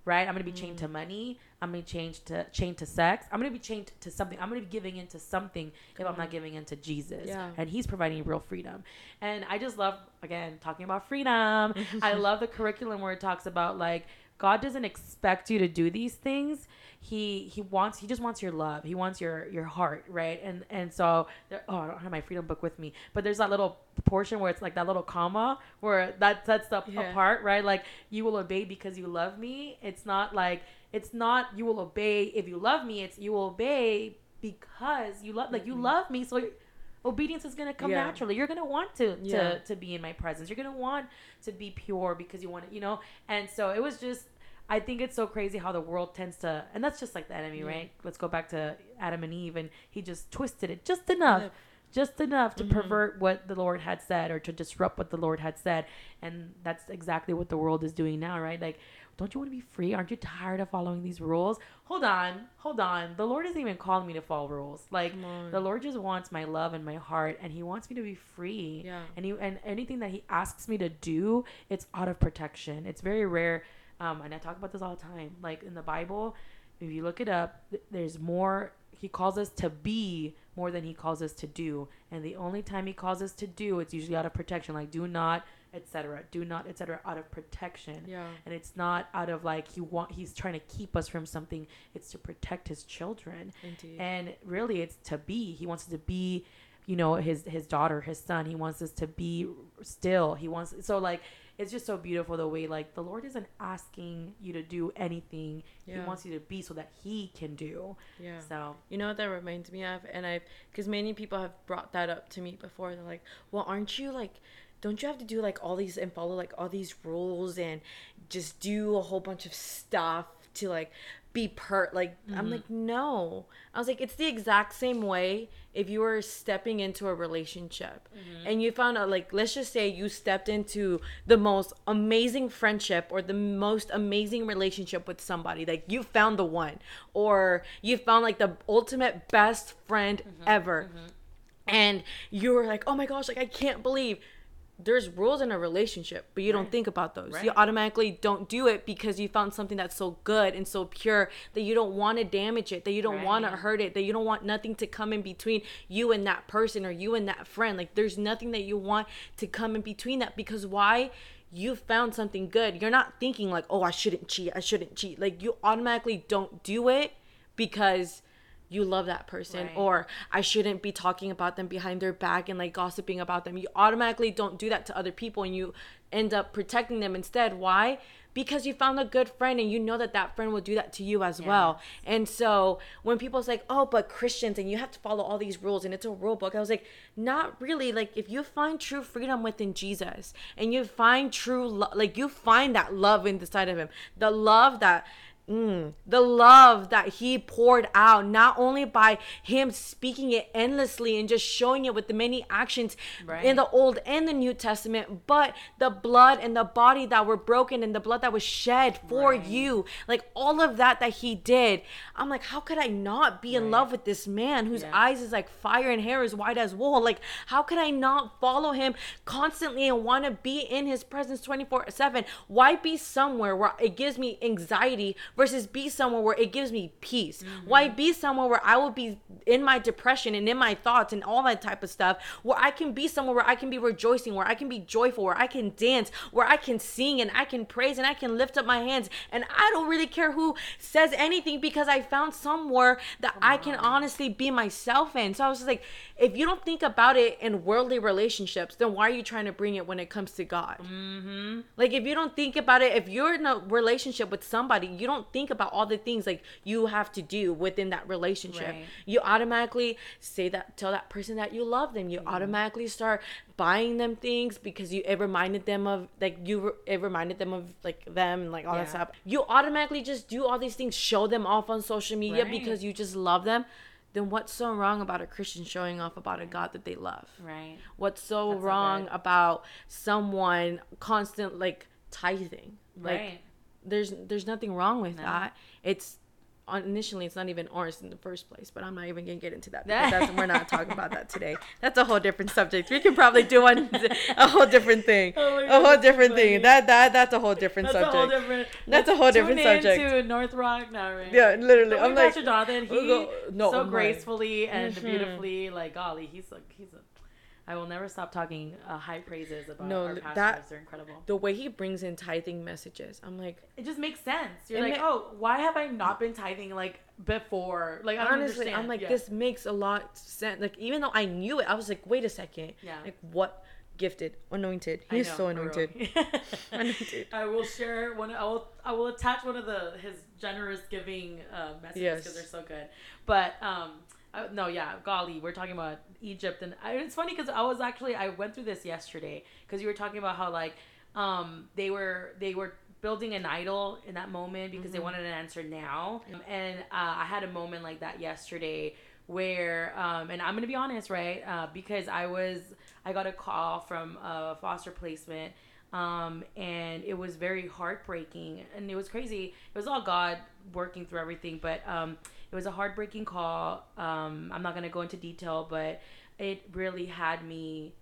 right? I'm gonna be chained to mm-hmm. money. I'm gonna be chained to chained to sex. I'm gonna be chained to something. I'm gonna be giving into something if I'm not giving into Jesus, Yeah. and He's providing real freedom. And I just love again talking about freedom. I love the curriculum where it talks about like God doesn't expect you to do these things. He he wants he just wants your love. He wants your your heart, right? And and so there, oh, I don't have my freedom book with me, but there's that little portion where it's like that little comma where that sets up Yeah. apart, right? Like you will obey because you love me. It's not like it's not you will obey if you love me. It's you will obey because you love like you love me. So obedience is gonna come Yeah. naturally. You're gonna want to Yeah. to to be in my presence. You're gonna want to be pure because you want to, you know. And so it was just. I think it's so crazy how the world tends to, and that's just like the enemy, Yeah. right? Let's go back to Adam and Eve, and he just twisted it just enough, Yeah. just enough to Mhm. pervert what the Lord had said or to disrupt what the Lord had said, and that's exactly what the world is doing now, right? Like, don't you want to be free? Aren't you tired of following these rules? Hold on, hold on. The Lord isn't even calling me to follow rules. Like, the Lord just wants my love and my heart, and He wants me to be free. Yeah. And he and anything that He asks me to do, it's out of protection. It's very rare, um, and I talk about this all the time. Like in the Bible, if you look it up, there's more. He calls us to be more than He calls us to do, and the only time He calls us to do, it's usually out of protection. Like do not, etc. Do not, etc. Out of protection Yeah. and it's not out of like he want he's trying to keep us from something it's to protect his children Indeed. and really it's to be he wants us to be you know his his daughter his son he wants us to be still he wants so like it's just so beautiful the way like the lord isn't asking you to do anything Yeah. he wants you to be so that he can do Yeah. so You know what that reminds me of? And I've, because many people have brought that up to me before. They're like, well, aren't you like, don't you have to do like all these and follow like all these rules and just do a whole bunch of stuff to like be per like I'm mm-hmm. like no. I was like it's the exact same way if you were stepping into a relationship mm-hmm. and you found out like let's just say you stepped into the most amazing friendship or the most amazing relationship with somebody like you found the one or you found like the ultimate best friend mm-hmm. ever and you're like oh my gosh like I can't believe there's rules in a relationship, but you don't think about those. Right. You automatically don't do it because you found something that's so good and so pure that you don't want to damage it, that you don't want to hurt it, that you don't want nothing to come in between you and that person or you and that friend. Like there's nothing that you want to come in between that because why? You found something good. You're not thinking like, "Oh, I shouldn't cheat. I shouldn't cheat." Like you automatically don't do it because you love that person Right. or I shouldn't be talking about them behind their back and like gossiping about them. You automatically don't do that to other people and you end up protecting them instead. Why? Because you found a good friend and you know that that friend will do that to you as well. And so when people say, "Oh, but Christians and you have to follow all these rules and it's a rule book." I was like, "Not really. Like if you find true freedom within Jesus and you find true lo- like you find that love inside of him. The love that Mm, the love that he poured out, not only by him speaking it endlessly and just showing it with the many actions Right. in the Old and the New Testament, but the blood and the body that were broken and the blood that was shed for Right. you, like all of that that he did. I'm like, how could I not be in love with this man whose Yeah. eyes is like fire and hair is white as wool? Like, how could I not follow him constantly and want to be in his presence 24 7? Why be somewhere where it gives me anxiety versus be somewhere where it gives me peace? Why be somewhere where I will be in my depression and in my thoughts and all that type of stuff, where I can be somewhere where I can be rejoicing, where I can be joyful, where I can dance, where I can sing and I can praise and I can lift up my hands and I don't really care who says anything because I found somewhere that I can honestly be myself in. So I was just like, if you don't think about it in worldly relationships, then why are you trying to bring it when it comes to God? mm-hmm. Like if you don't think about it, if you're in a relationship with somebody, you don't think about all the things like you have to do within that relationship. Right. You automatically say that tell that person that you love them. You Mm-hmm. automatically start buying them things because you it reminded them of like you it reminded them of like them and like all Yeah. that stuff. You automatically just do all these things, show them off on social media Right. because you just love them. Then what's so wrong about a Christian showing off about a God that they love? right what's so That's wrong about someone constant like tithing like right there's there's nothing wrong with No. that it's initially it's not even ours in the first place but i'm not even gonna get into that because that's, we're not talking about that today that's a whole different subject we can probably do one a whole different thing Oh a whole different funny. thing that that that's a whole different subject. That's a whole different. That's a whole different subject. To North Rock now, right? yeah literally i'm like Jonathan, he we'll go- no, so oh gracefully and Mhm. beautifully, like golly, he's a he's a. I will never stop talking uh, high praises about No, our that- pastors. They're incredible. the way he brings in tithing messages i'm like It just makes sense. You're like, ma- oh, why have I not been tithing like before? Like, I honestly understand. i'm like Yeah. this makes a lot sense like even though i knew it i was like wait a second Yeah. like what gifted anointed he's know, so anointed. Anointed. I will share one. I will. I will attach one of the his generous giving uh, messages Yes. because they're so good. But um, I, no, yeah, golly, we're talking about Egypt, and I, it's funny because I was actually I went through this yesterday because you were talking about how like um they were they were building an idol in that moment because they Mhm. wanted an answer now, um, and uh, I had a moment like that yesterday where um and I'm gonna be honest right uh, because I was I got a call from a foster placement um, and it was very heartbreaking and it was crazy. It was all god working through everything but um, it was a heartbreaking call. Um, i'm not going to go into detail but it really had me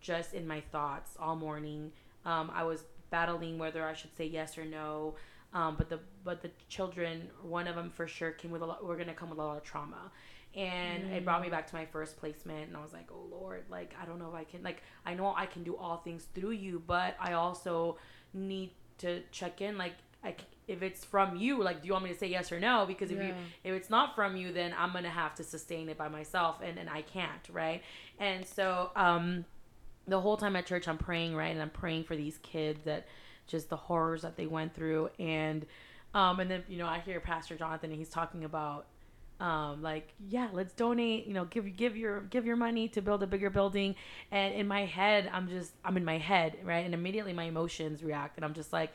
just in my thoughts all morning. Um, i was battling whether i should say yes or no. Um, but the but the children one of them for sure came with a lot we're going to come with a lot of trauma and it brought me back to my first placement and i was like oh lord like i don't know if i can like i know i can do all things through you but i also need to check in like like if it's from you, like do you want me to say yes or no? Because if you if it's not from you, then I'm gonna have to sustain it by myself, and and I can't, right? And so um, the whole time at church, I'm praying, right, and I'm praying for these kids that just the horrors that they went through, and um, and then you know I hear Pastor Jonathan, and he's talking about um, like yeah let's donate you know give give your give your money to build a bigger building. And in my head i'm just i'm in my head right? And immediately my emotions react. And i'm just like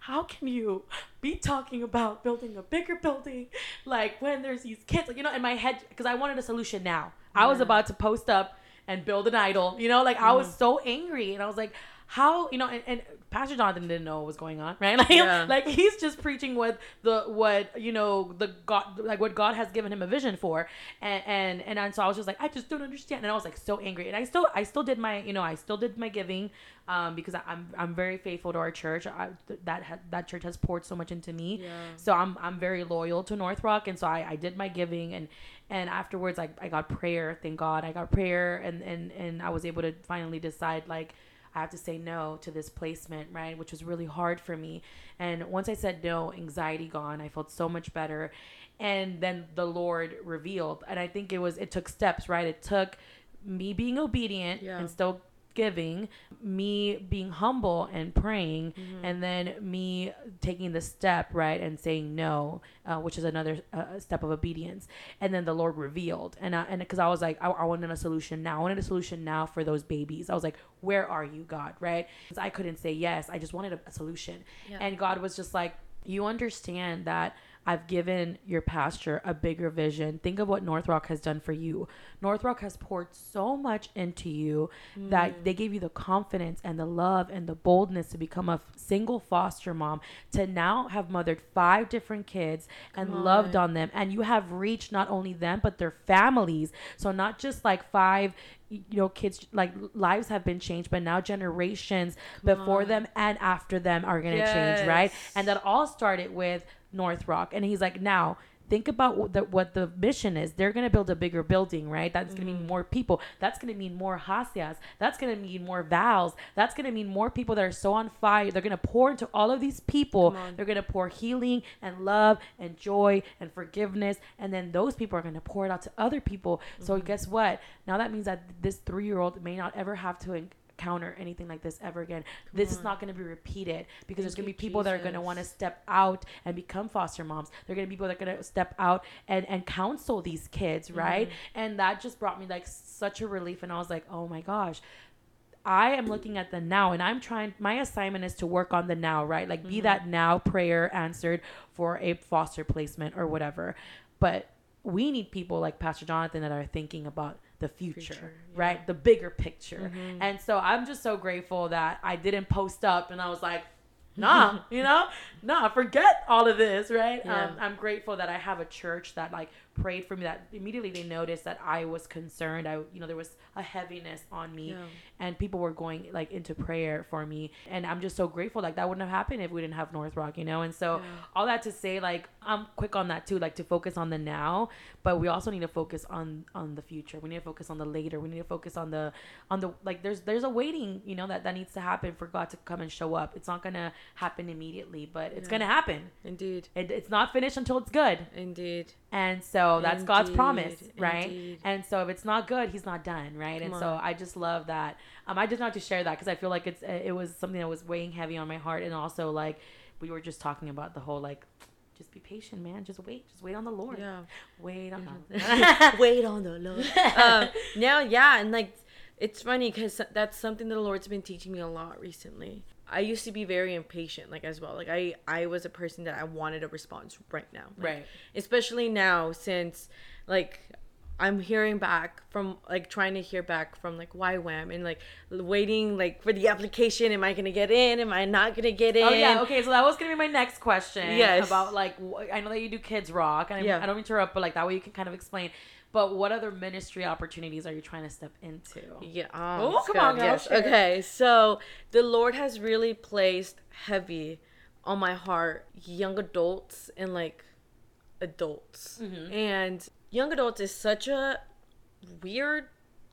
how can you be talking about building a bigger building? Like when there's these kids like you know in my head because i wanted a solution now. I was about to post up and build an idol you know? Like i was so angry. And i was like how you know and, and pastor jonathan didn't know what was going on right? Like, Yeah. like he's just preaching what the what you know the god like what god has given him a vision for. And and and, and so i was just like i just don't understand. And i was like so angry. And i still i still did my you know i still did my giving um because I, i'm i'm very faithful to our church. I, that ha- that church has poured so much into me. Yeah. so i'm i'm very loyal to north rock. And so i i did my giving. And and afterwards i, I got prayer. Thank god i got prayer. And and and i was able to finally decide like I have to say no to this placement, right? Which was really hard for me. And once I said no, anxiety gone. I felt so much better. And then the Lord revealed. And I think it was, it took steps, right? It took me being obedient Yeah. and still giving, me being humble and praying, Mm-hmm. and then me taking the step, right? And saying no, uh, which is another uh, step of obedience. And then the Lord revealed. And I, and because I was like, I, I wanted a solution now. I wanted a solution now for those babies. I was like, where are you, God? Right? I couldn't say yes. I just wanted a, a solution. Yeah. And God was just like, you understand that I've given your pastor a bigger vision. Think of what North Rock has done for you. North Rock has poured so much into you that mm. they gave you the confidence and the love and the boldness to become a single foster mom, to now have mothered five different kids and Come loved on. on them. And you have reached not only them, but their families. So, not just like five you know kids like lives have been changed but now generations before on. them and after them are going to change right and that all started with North Rock. And he's like, now think about what the, what the mission is. They're going to build a bigger building, right? That's going to Mm-hmm. mean more people. That's going to mean more Hasias. That's going to mean more Vals. That's going to mean more people that are so on fire. They're going to pour into all of these people. They're going to pour healing and love and joy and forgiveness. And then those people are going to pour it out to other people. So Mm-hmm. guess what? Now that means that this three year old may not ever have to encounter anything like this ever again. this is not going to be repeated because there's going to be people that are going to want to step out and become foster moms. They're going to be people that are going to step out and, and counsel these kids, right? And that just brought me like such a relief. And I was like, oh my gosh. I am looking at the now and I'm trying my assignment is to work on the now, right? Like be that now prayer answered for a foster placement or whatever. But we need people like Pastor Jonathan that are thinking about the future, Future, right? The bigger picture. Mhm. And so I'm just so grateful that I didn't post up and I was like, nah, you know, nah, forget all of this, right? Yeah. Um, I'm grateful that I have a church that like prayed for me that immediately they noticed that I was concerned. I, you know, there was a heaviness on me Yeah. and people were going like into prayer for me. And I'm just so grateful. Like that wouldn't have happened if we didn't have North Rock, you know? And so Yeah. all that to say, like, I'm quick on that too, like to focus on the now, but we also need to focus on, on the future. We need to focus on the later. We need to focus on the, on the, like, there's, there's a waiting, you know, that, that needs to happen for God to come and show up. It's not going to happen immediately, but it's Yeah. going to happen. Indeed. It, it's not finished until it's good. Indeed. And so that's God's promise, right? indeed. And so if it's not good, He's not done, right? and Come so on. I just love that. Um, I just wanted to share that because I feel like it's it was something that was weighing heavy on my heart, and also like we were just talking about the whole like, just be patient, man. Just wait, just wait on the Lord. Yeah. Wait on. Wait on the Lord. uh, now, yeah, and like it's funny because that's something that the Lord's been teaching me a lot recently. I used to be very impatient, like as well. Like I, I was a person that I wanted a response right now, like, Right. Especially now, since like I'm hearing back from like trying to hear back from like YWAM and like waiting like for the application. Am I gonna get in? Am I not gonna get in? Oh yeah, okay. So that was gonna be my next question. Yes. About like, I know that you do Kids Rock, and Yeah. I don't interrupt, but like that way you can kind of explain. But what other ministry opportunities are you trying to step into? Yeah. Oh, Oh, come on, girl, Yes. Okay. So the Lord has really placed heavy on my heart young adults and like adults. Mhm. And young adults is such a weird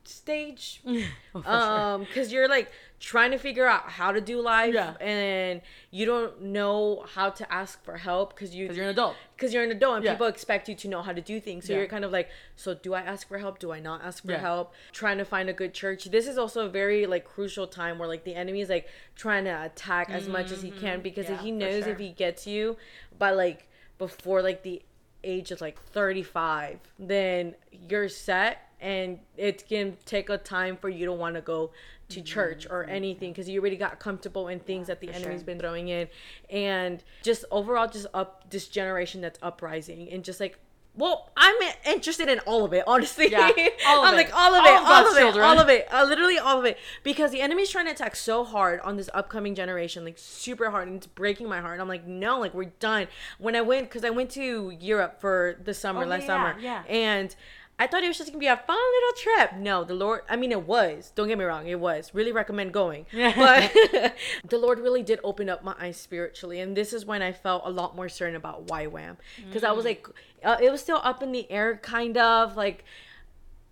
stage Oh, um because you're like trying to figure out how to do life Yeah. and you don't know how to ask for help because you you're an adult. because you're an adult and Yeah. people expect you to know how to do things. So Yeah. you're kind of like, so do I ask for help? Do I not ask for help? Trying to find a good church. This is also a very like crucial time where like the enemy is like trying to attack as much as he can because Mm-hmm. He knows sure. if he gets you by like before like the age of like 35, then you're set and it can take a time for you to want to go to church or anything because you already got comfortable in things that the Mm-hmm. enemy's sure. been throwing in and just overall just up this generation that's uprising and just like well i'm interested in all of it honestly Yeah, all of i'm it. like all of All it of all of it children. all of it uh, literally all of it because the enemy's trying to attack so hard on this upcoming generation like super hard and it's breaking my heart And i'm like no like we're done when i went because i went to europe for the summer Oh, last yeah, summer yeah. and I thought it was just gonna be a fun little trip. No, the Lord, I mean, it was. Don't get me wrong, it was. Really recommend going. But the Lord really did open up my eyes spiritually. And this is when I felt a lot more certain about YWAM. Because I was like, uh, it was still up in the air, kind of. Like,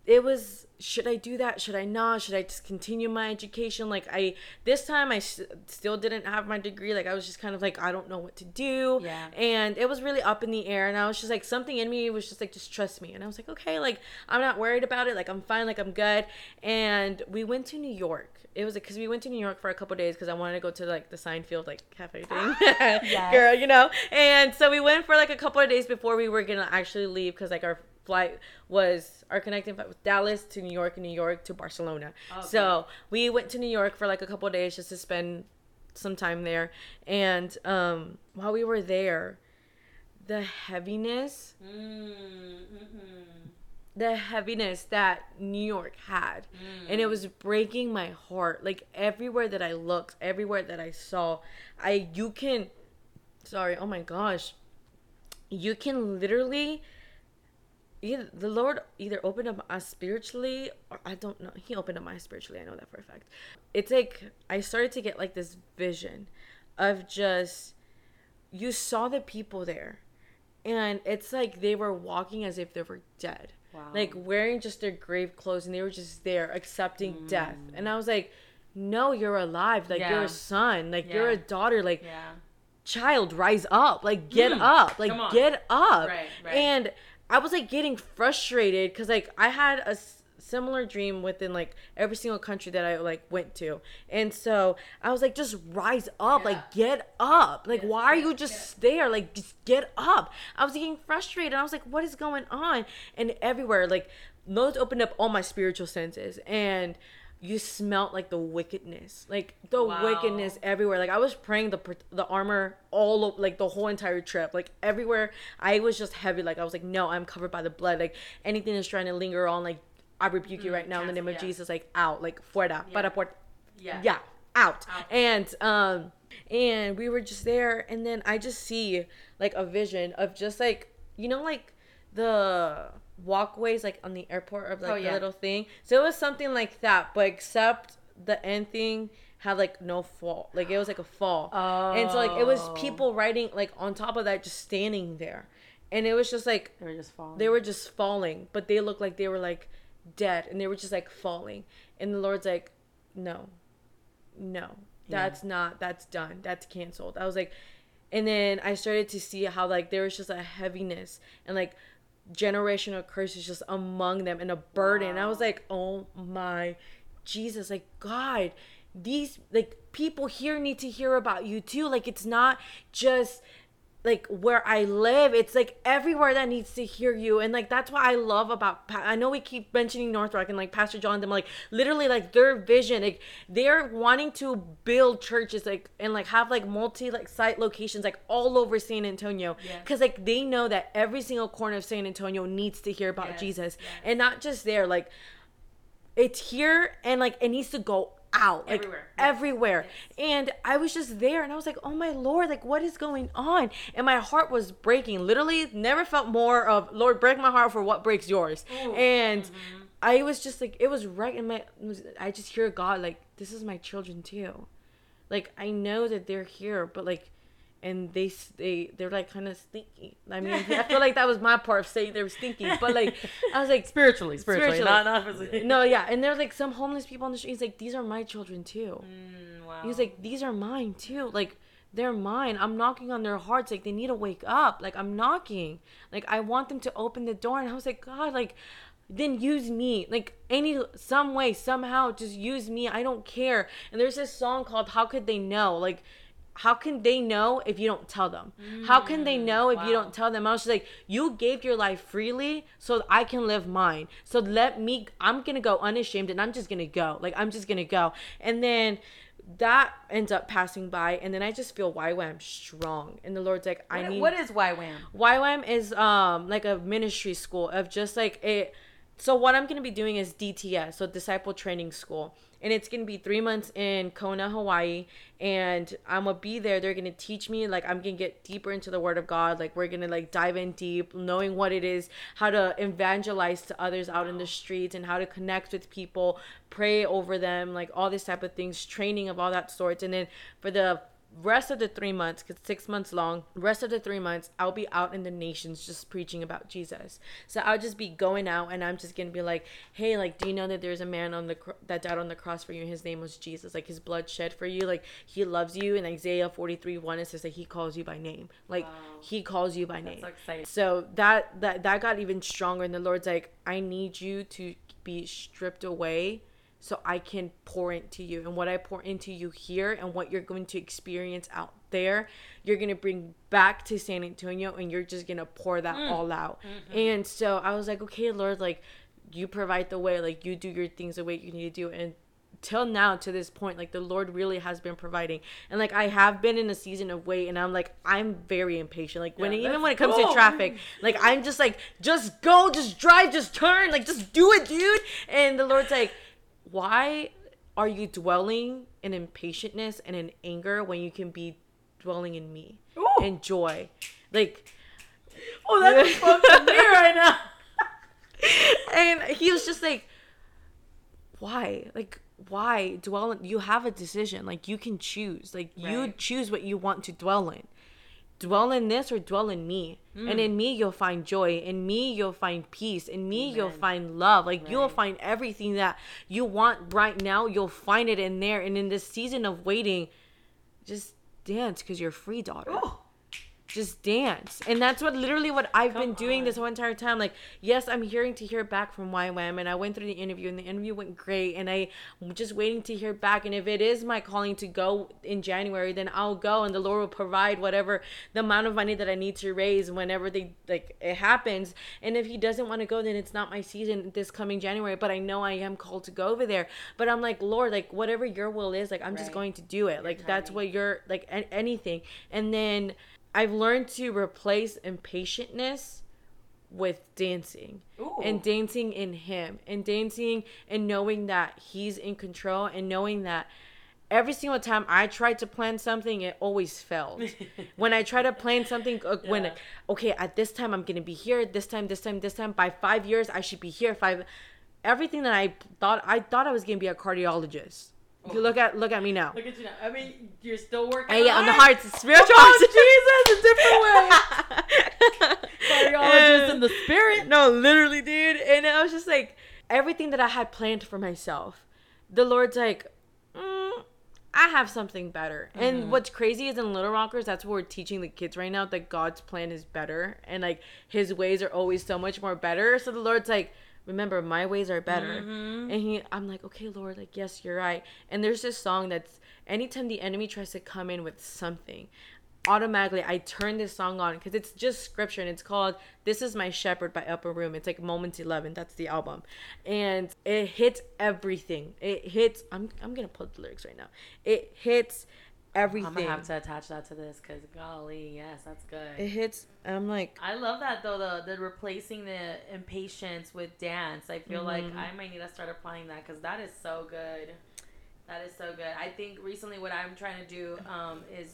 it was should i do that? Should i not? Should i just continue my education? Like i this time i still didn't have my degree. Like i was just kind of like i don't know what to do. Yeah. and it was really up in the air and i was just like something in me was just like just trust me. And i was like okay like i'm not worried about it. Like i'm fine. Like i'm good. And we went to new york. It was because we went to New York for a couple days because I wanted to go to like the Seinfeld like cafe thing, Yes. girl, you know. And so we went for like a couple of days before we were gonna actually leave because like our flight was our connecting flight was Dallas to New York New York to Barcelona. Okay. So we went to New York for like a couple of days just to spend some time there. And um, while we were there, the heaviness, the heaviness that New York had, and it was breaking my heart. Like everywhere that I looked, everywhere that I saw, I you can, sorry, oh my gosh, you can literally either the Lord either opened up eyes spiritually or I don't know. He opened up my spiritually. I know that for a fact. It's like I started to get like this vision of just you saw the people there and it's like they were walking as if they were dead. Wow. Like wearing just their grave clothes and they were just there accepting death. And I was like, No, you're alive. Like you're a son. Like you're a daughter. Like Yeah. child rise up like get Mm, up like get up Right, right. and i was like getting frustrated because like i had a s- similar dream within like every single country that i like went to. And so i was like just rise up Yeah. like get up. Like Yes, why are you just there? Like just get up. I was getting frustrated. I was like what is going on? And everywhere like those opened up all my spiritual senses. And you smelt like the wickedness like the Wow. wickedness everywhere. Like I was praying the the armor all of, like the whole entire trip. Like everywhere, I was just heavy. Like I was like, no, I'm covered by the blood. Like anything that's trying to linger on, like I rebuke you Mm, right now in the name of. Jesus. Like out, like fuera, Yeah. para puerta, Yeah. yeah, out. Out. And um, and we were just there, and then I just see like a vision of just like you know like the walkways like on the airport of like Oh, the little thing. So it was something like that, but except the end thing had like no fall. Like it was like a fall. Oh. And so like it was Oh. people riding like on top of that just standing there. And it was just like They were just falling. they were just falling, but they looked like they were like dead and they were just like falling. And the Lord's like, No. No. Yeah. That's not that's done. That's canceled. I was like and then I started to see how like there was just a heaviness and like generational curses just among them and a burden. I was like, oh my Jesus, like God, these like people here need to hear about you too. Like it's not just like where I live, it's like everywhere that needs to hear you, and like that's what I love about. Pa- I know we keep mentioning North Rock and like Pastor John, them like literally like their vision, like they're wanting to build churches like and like have like multi like site locations like all over San Antonio, because like they know that every single corner of San Antonio needs to hear about Yes, Jesus, yes. and not just there, like it's here and like it needs to go out like Everywhere. Yes. everywhere and i was just there and i was like oh my lord like what is going on and my heart was breaking literally never felt more of lord break my heart for what breaks yours Ooh. and Mhm. i was just like it was right in my i just hear god like this is my children too like i know that they're here but like and they they they're like kind of stinky. I mean, I feel like that was my part of saying they were stinky, but like I was like spiritually, spiritually, Spiritually. not not physically. no, yeah, and there's like some homeless people on the street. He's like, these are my children too. Mm, wow. He's like, these are mine too. Like, they're mine. I'm knocking on their hearts. Like, they need to wake up. Like, I'm knocking. Like, I want them to open the door. And I was like, God, like, then use me. Like, any, some way, somehow, just use me. I don't care. And there's this song called How Could They Know? Like, how can they know if you don't tell them? How can they know if you don't tell them? I was just like, you gave your life freely so I can live mine. So let me, I'm going to go unashamed and I'm just going to go. Like, I'm just going to go. And then that ends up passing by. And then I just feel YWAM strong. And the Lord's like, I What- need. what is YWAM? YWAM is um like a ministry school of just like it. So what I'm gonna be doing is DTS, so Disciple Training School, and it's gonna be three months in Kona, Hawaii, and I'm gonna be there. They're gonna teach me like I'm gonna get deeper into the Word of God. Like we're gonna like dive in deep, knowing what it is, how to evangelize to others out in the streets, and how to connect with people, pray over them, like all this type of things, training of all that sorts. And then for the rest of the three months because six months long rest of the three months i'll be out in the nations just preaching about jesus. So i'll just be going out and i'm just gonna be like hey like do you know that there's a man on the cr- that died on the cross for you? And his name was jesus. Like his blood shed for you. Like he loves you. In isaiah 43 1 it says that he calls you by name. Like Wow. he calls you by name. so exciting. so that that that got even stronger and the lord's like i need you to be stripped away so I can pour into you. And what I pour into you here and what you're going to experience out there, you're going to bring back to San Antonio and you're just going to pour that mm. all out. And so I was like, okay, Lord, like you provide the way, like you do your things the way you need to do. And till now to this point like the lord really has been providing and like i have been in a season of wait and i'm like i'm very impatient like when Yeah, even when it comes go. to traffic like i'm just like just go just drive just turn like just do it dude and the lord's like why are you dwelling in impatientness and in anger when you can be dwelling in me? Ooh. and joy. Like Oh, that's to me right now. and he was just like why? Like why dwell in you have a decision. Like you can choose. Like you choose what you want to dwell in dwell in this or dwell in me. Mm. and in me you'll find joy. In me you'll find peace. In me you'll find love. Like you'll find everything that you want right now. You'll find it in there. And in this season of waiting just dance because you're free daughter. Ooh. Just dance. And that's what literally what i've been Come doing this whole entire time. Like yes i'm hearing to hear back from ywam and i went through the interview and the interview went great and i'm just waiting to hear back. And if it is my calling to go in january then i'll go and the lord will provide whatever the amount of money that i need to raise whenever they like it happens. And if he doesn't want to go then it's not my season this coming january but i know i am called to go over there. But i'm like lord like whatever your will is like i'm just going to do it. Like that's what you're like anything. And then I've learned to replace impatientness with dancing Ooh. and dancing in him and dancing and knowing that he's in control and knowing that every single time I tried to plan something it always failed. when I try to plan something uh, when okay at this time I'm to be here this time this time this time by 5 years I should be here five everything that I thought I thought I was to be a cardiologist. You look at look at me now. Look at you now. I mean, you're still working. Hey, yeah, on the heart. hearts, spiritual Oh, hearts. Jesus, a different way. Cardiologist in the spirit. No, literally, dude. And I was just like, everything that I had planned for myself, the Lord's like, mm, I have something better. And what's crazy is in Little Rockers, that's what we're teaching the kids right now that God's plan is better and like His ways are always so much more better. So the Lord's like, remember, my ways are better. Mm-hmm. And He, I'm like, okay, Lord, like, yes, you're right. And there's this song that's anytime the enemy tries to come in with something, automatically I turn this song on because it's just scripture and it's called This Is My Shepherd by Upper Room. It's like Moments 11. That's the album. And it hits everything. It hits, I'm, I'm going to put the lyrics right now. It hits everything. I'm gonna have to attach that to this because golly, yes, that's good. It hits, I'm like, I love that though the the replacing the impatience with dance. I feel like Mm-hmm. I might need to start applying that because that is so good. That is so good. I think recently what I'm trying to do um, is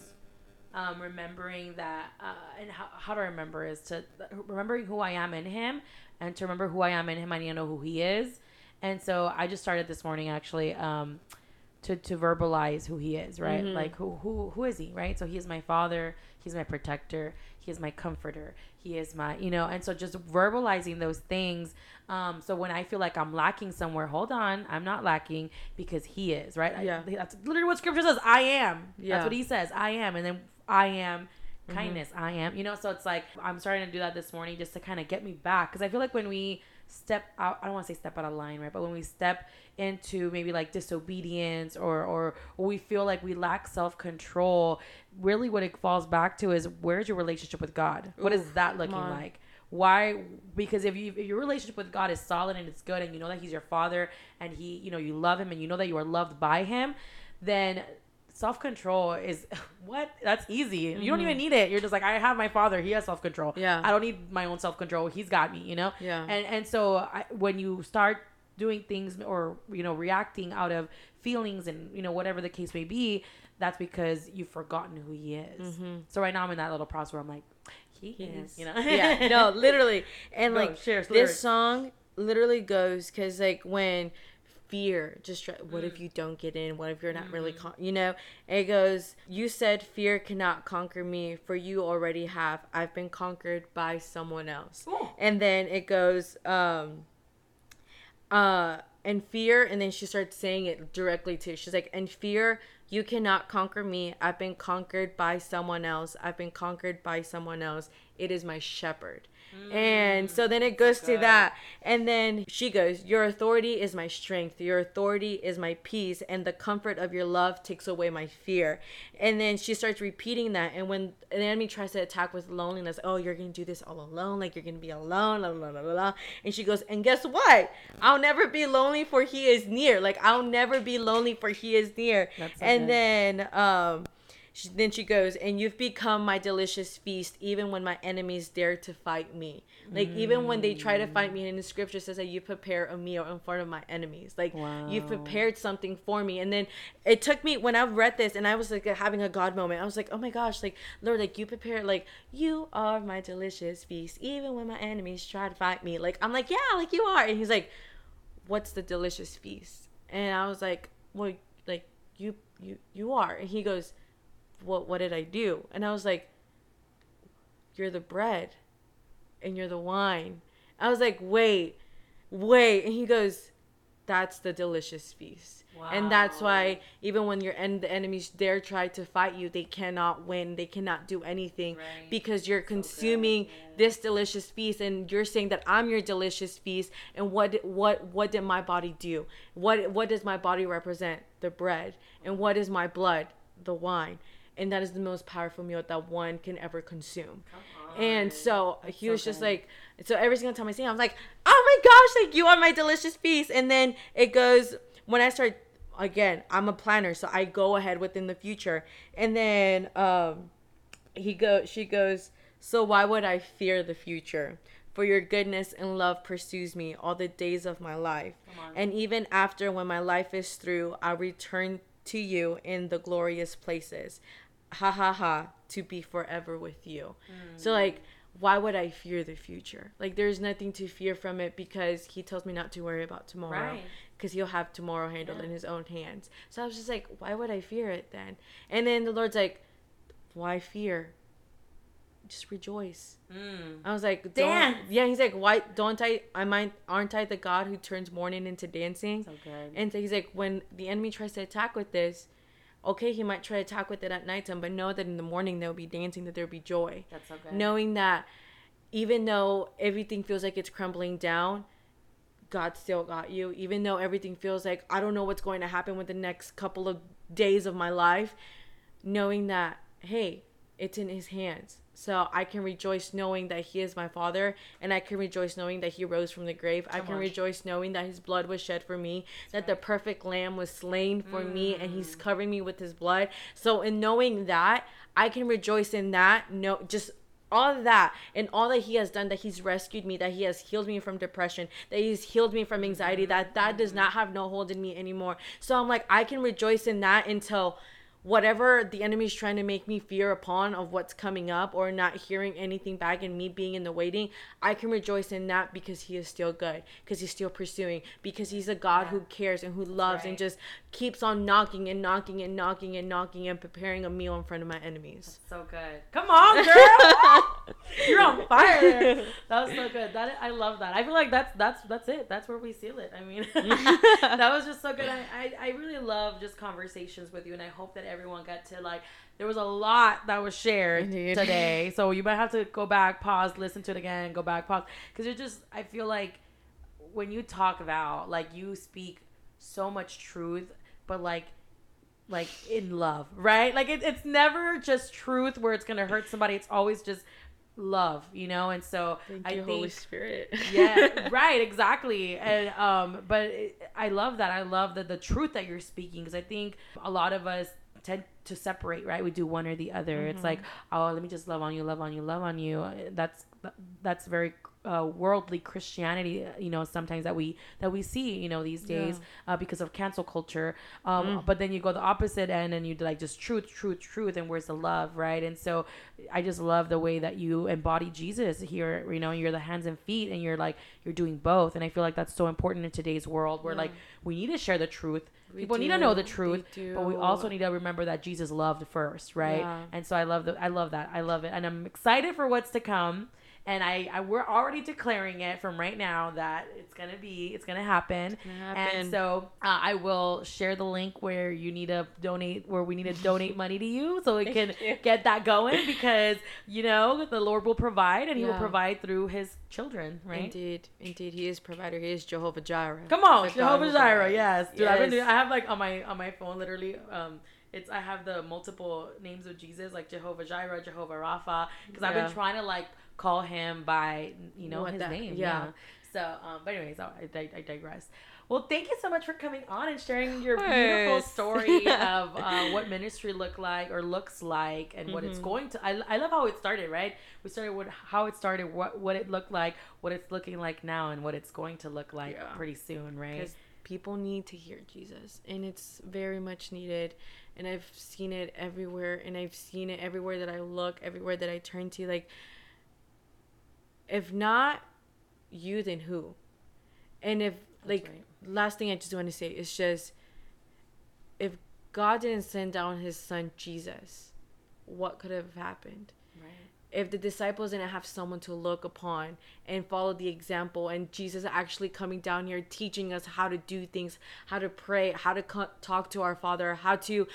um, remembering that uh, and how, how to remember is to remembering who I am in Him and to remember who I am in Him. I need to know who He is. And so I just started this morning actually um, to to verbalize who he is, right? Mhm. Like who who who is he, right? So he is my father, he's my protector, he is my comforter, he is my, you know, and so just verbalizing those things. Um, so when I feel like I'm lacking somewhere, hold on, I'm not lacking because he is, right? I- Yeah. that's literally what scripture says. I am. Yeah. That's what he says. I am, and then I am Mm-hmm. kindness. I am. You know, so it's like I'm starting to do that this morning just to kind of get me back because I feel like when we step out, I don't want to say step out of line, right? But when we step into maybe like disobedience or or, we feel like we lack self control, really what it falls back to is where's your relationship with God? What is that looking like? Why? Because if you if your relationship with God is solid and it's good, and you know that He's your Father, and He, you know, you love Him, and you know that you are loved by Him, then self control is what that's easy. You don't even need it. You're just like I have my Father. He has self control. Mm-hmm. Yeah. I don't need my own self control. He's got me. You know. Yeah. And and so I, when you start doing things or you know reacting out of feelings and you know whatever the case may be, that's because you've forgotten who He is. So right now I'm in that little process where I'm like, He, is. is. You know. yeah, no, literally. And Bro, like this song literally goes because like when fear just what Mm. if you don't get in? What if you're not really con-, you know? It goes you said fear cannot conquer me for you already have. I've been conquered by someone else. Ooh. and then it goes um uh and fear and then she starts saying it directly to she's like and fear you cannot conquer me. I've been conquered by someone else. I've been conquered by someone else. It is my shepherd and so then it goes to that. And then she goes your authority is my strength. Your authority is my peace and the comfort of your love takes away my fear. And then she starts repeating that. And when the enemy tries to attack with loneliness oh you're gonna do this all alone like you're gonna be alone la, la, la, la, la. and she goes and guess what? I'll never be lonely for he is near. Like i'll never be lonely for he is near. That's and good. then um she, then she goes, and you've become my delicious feast, even when my enemies dare to fight me. Like even when they try to fight me, and the scripture says that you prepare a meal in front of my enemies. Like you've prepared something for me. And then it took me when I read this, and I was like having a God moment. I was like, oh my gosh, like Lord, like you prepared, like you are my delicious feast, even when my enemies try to fight me. Like I'm like, yeah, like you are. And he's like, what's the delicious feast? And I was like, well, like you, you, you are. And he goes what what did I do? And I was like, You're the bread and you're the wine. I was like, Wait, wait. And he goes, That's the delicious feast. And that's why even when your en- the enemies dare try to fight you, they cannot win. They cannot do anything Right. because you're consuming this delicious feast, and you're saying that I'm your delicious feast. And what what what did my body do? What what does my body represent? The bread. And what is my blood? The wine. And that is the most powerful meal that one can ever consume. And so he so was just good. like, so every single time I see him, I was like, oh my gosh, like you are my delicious feast. And then it goes, when I start, again, I'm a planner, so I go ahead within the future. And then um, he go, she goes, so why would I fear the future? For your goodness and love pursues me all the days of my life. And even after when my life is through, I'll return to you in the glorious places. Ha ha ha, to be forever with you. So, like, why would I fear the future? Like, there's nothing to fear from it because he tells me not to worry about tomorrow. Right. Because he'll have tomorrow handled Yeah. in his own hands. So I was just like, why would I fear it then? And then the Lord's like, why fear? Just rejoice. Mm. I was like, Dance. yeah. He's like, why don't I? I might Aren't I the God who turns mourning into dancing? So. And so he's like, when the enemy tries to attack with this, okay, he might try to talk with it at nighttime, but know that in the morning there'll be dancing, that there'll be joy. That's so good. Knowing that even though everything feels like it's crumbling down, God still got you. Even though everything feels like I don't know what's going to happen with the next couple of days of my life, knowing that, hey, it's in his hands. So I can rejoice knowing that he is my father, and I can rejoice knowing that he rose from the grave. I can on. rejoice knowing that his blood was shed for me, that the perfect lamb was slain for me, and Mm. he's covering me with his blood. So in knowing that, I can rejoice in that. No, just all of that and all that he has done that he's rescued me that he has healed me from depression that he's healed me from anxiety that that does not have no hold in me anymore so i'm like i can rejoice in that until whatever the enemy's trying to make me fear upon of what's coming up or not hearing anything back and me being in the waiting, I can rejoice in that because he is still good, because he's still pursuing, because he's a God yeah. who cares and who loves right. and just keeps on knocking and knocking and knocking and knocking and preparing a meal in front of my enemies. That's so good. Come on, girl. You're on fire. That was so good. That I love that. I feel like that's that's that's it. That's where we seal it. I mean, that was just so good. I, I I really love just conversations with you, and I hope that everyone got to like there was a lot that was shared Indeed. today. So you might have to go back, pause, listen to it again, go back, pause. Because it just, I feel like when you talk about, like, you speak so much truth, but like, like in love, right? Like it, it's never just truth where it's gonna hurt somebody. It's always just love, you know. And so Thank I you, think, Holy Spirit. yeah, right, exactly. And um, but it, I love that. I love that the truth that you're speaking because I think a lot of us tend to separate, right? We do one or the other. Mm-hmm. It's like, oh, let me just love on you, love on you, love on you. That's that's very uh, worldly Christianity, you know, sometimes that we that we see, you know, these days yeah. uh, because of cancel culture. Um, mm. But then you go the opposite end and you like just truth, truth, truth, and where's the love, right? And so I just love the way that you embody Jesus here. You know, you're the hands and feet, and you're like you're doing both. And I feel like that's so important in today's world, where yeah. like we need to share the truth. We People do. need to know the truth, but we also need to remember that Jesus loved first, right? Yeah. And so I love the I love that. I love it, and I'm excited for what's to come and I, I, we're already declaring it from right now that it's gonna be it's gonna happen, it's gonna happen. and so uh, I will share the link where you need to donate where we need to donate money to you so we can get that going because you know the Lord will provide and He yeah. will provide through His children, right? Indeed, indeed, He is provider. He is Jehovah Jireh. Come on, Jehovah Jireh. Yes, dude. Yes. I've been doing, I have like on my on my phone literally. Um, it's I have the multiple names of Jesus like Jehovah Jireh, Jehovah Rapha, because yeah. I've been trying to like call him by you know what his name. Yeah. yeah. So, um, but anyways, I, I, I, digress. Well, thank you so much for coming on and sharing your beautiful story of uh, what ministry look like or looks like and mm-hmm. what it's mm-hmm. going to. I, I love how it started. Right, we started with how it started, what what it looked like, what it's looking like now, and what it's going to look like yeah. pretty soon. Right. Because people need to hear Jesus, and it's very much needed. And I've seen it everywhere, and I've seen it everywhere that I look, everywhere that I turn to. Like if not you, then who? And if That's like right. last thing I just want to say is just if God didn't send down His Son Jesus, what could have happened? Right. If the disciples didn't have someone to look upon and follow the example, and Jesus actually coming down here teaching us how to do things, how to pray, how to co- talk to our Father, how to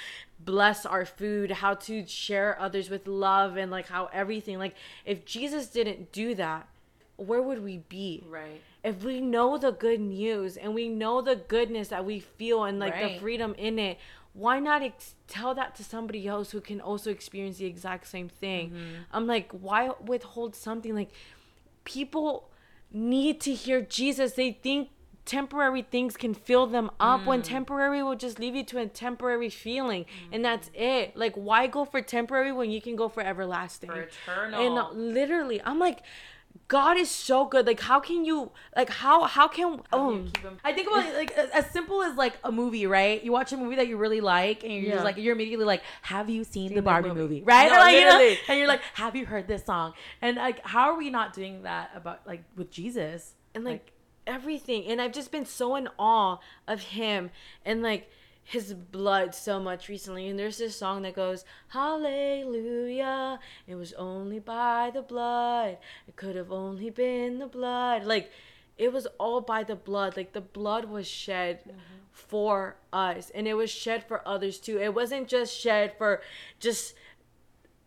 bless our food, how to share others with love, and like how everything, like if Jesus didn't do that, where would we be? Right. If we know the good news and we know the goodness that we feel and like right. the freedom in it, why not ex- tell that to somebody else who can also experience the exact same thing? Mm-hmm. I'm like, why withhold something like people need to hear Jesus? They think temporary things can fill them up mm. when temporary will just leave you to a temporary feeling mm. and that's it like why go for temporary when you can go for everlasting for eternal and uh, literally i'm like God is so good. Like, how can you like how how can oh? I think about like as simple as like a movie, right? You watch a movie that you really like, and you're yeah. just like you're immediately like, have you seen, seen the Barbie movie? movie? right? No, like, you know? and you're like, have you heard this song? And like, how are we not doing that about like with Jesus and like, like everything? And I've just been so in awe of him and like his blood so much recently and there's this song that goes hallelujah it was only by the blood it could have only been the blood like it was all by the blood like the blood was shed mm-hmm. for us and it was shed for others too it wasn't just shed for just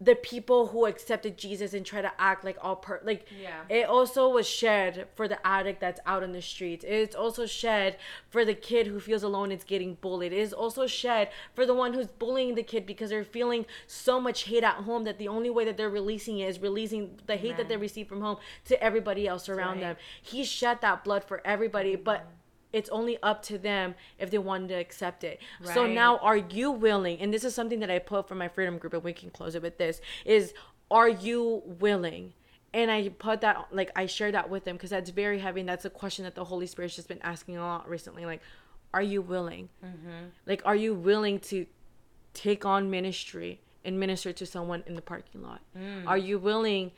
the people who accepted Jesus and try to act like all per like yeah. it also was shed for the addict that's out on the streets. It's also shed for the kid who feels alone and is getting bullied. It is also shed for the one who's bullying the kid because they're feeling so much hate at home that the only way that they're releasing it is releasing the hate that they receive from home to everybody else around right. them. He shed that blood for everybody, mm-hmm. but it's only up to them if they want to accept it. Right. So now are you willing? And this is something that I put for my freedom group and we can close it with this is are you willing? And I put that like I share that with them because that's very heavy and that's a question that the Holy Spirit's just been asking a lot recently like are you willing? Mm-hmm. Like are you willing to take on ministry and minister to someone in the parking lot? Mm. Are you willing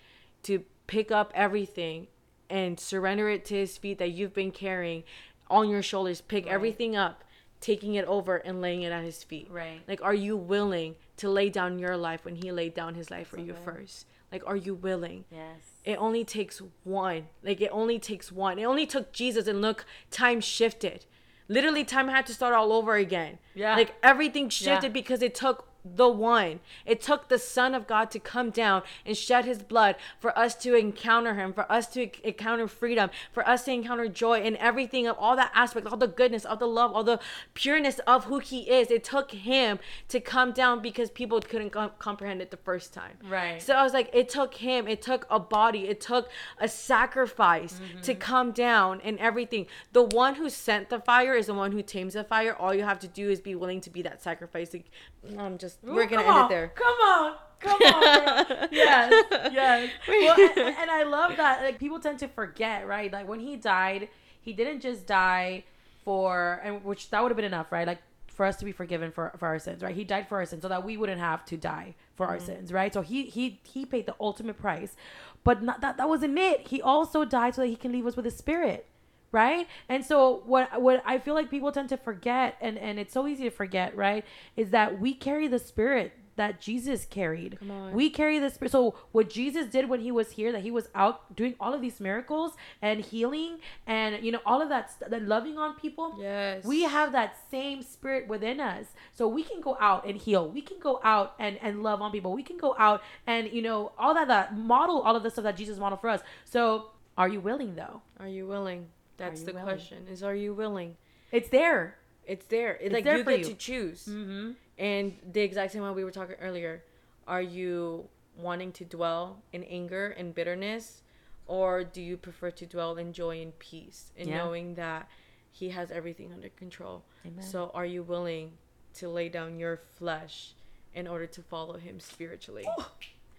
to pick up everything and surrender it to his feet that you've been carrying on your shoulders? Pick Right. everything up, taking it over and laying it at his feet. Right. Like, are you willing to lay down your life when he laid down his life for you first? Like, are you willing? Yes. It only takes one. Like, it only takes one. It only took Jesus, and look, time shifted. Literally, time had to start all over again. Yeah. Like, everything shifted Yeah. because it took the one. It took the Son of God to come down and shed his blood for us to encounter him, for us to encounter freedom, for us to encounter joy and everything of all that aspect, all the goodness, all the love, all the pureness of who he is. It took him to come down because people couldn't com- comprehend it the first time. Right. So I was like, it took him, it took a body, it took a sacrifice mm-hmm. to come down and everything. The one who sent the fire is the one who tames the fire. All you have to do is be willing to be that sacrifice. Like, I'm um, just, we're gonna end on, it there. Come on. Come on. girl. yes. Yes. Well, and, and I love that. Like people tend to forget, right? Like when he died, he didn't just die for and which that would have been enough, right? Like for us to be forgiven for, for our sins, right? He died for our sins so that we wouldn't have to die for our mm-hmm. sins, right? So he he he paid the ultimate price. But not that that wasn't it. He also died so that he can leave us with his spirit right? And so what what i feel like people tend to forget and and it's so easy to forget right is that we carry the spirit that jesus carried. We carry the spirit. So what jesus did when he was here that he was out doing all of these miracles and healing and you know all of that st- loving on people Yes. we have that same spirit within us. So we can go out and heal. We can go out and and love on people. We can go out and you know all that that model all of the stuff that jesus modeled for us. So are you willing though? Are you willing? That's the willing? question. Is are you willing? it's there It's there. It's, It's like there you for get you. to choose. mm-hmm And the exact same way we were talking earlier. Are you wanting to dwell in anger and bitterness? Or do you prefer to dwell in joy and peace and Yeah. knowing that He has everything under control? Amen. So, are you willing to lay down your flesh in order to follow Him spiritually?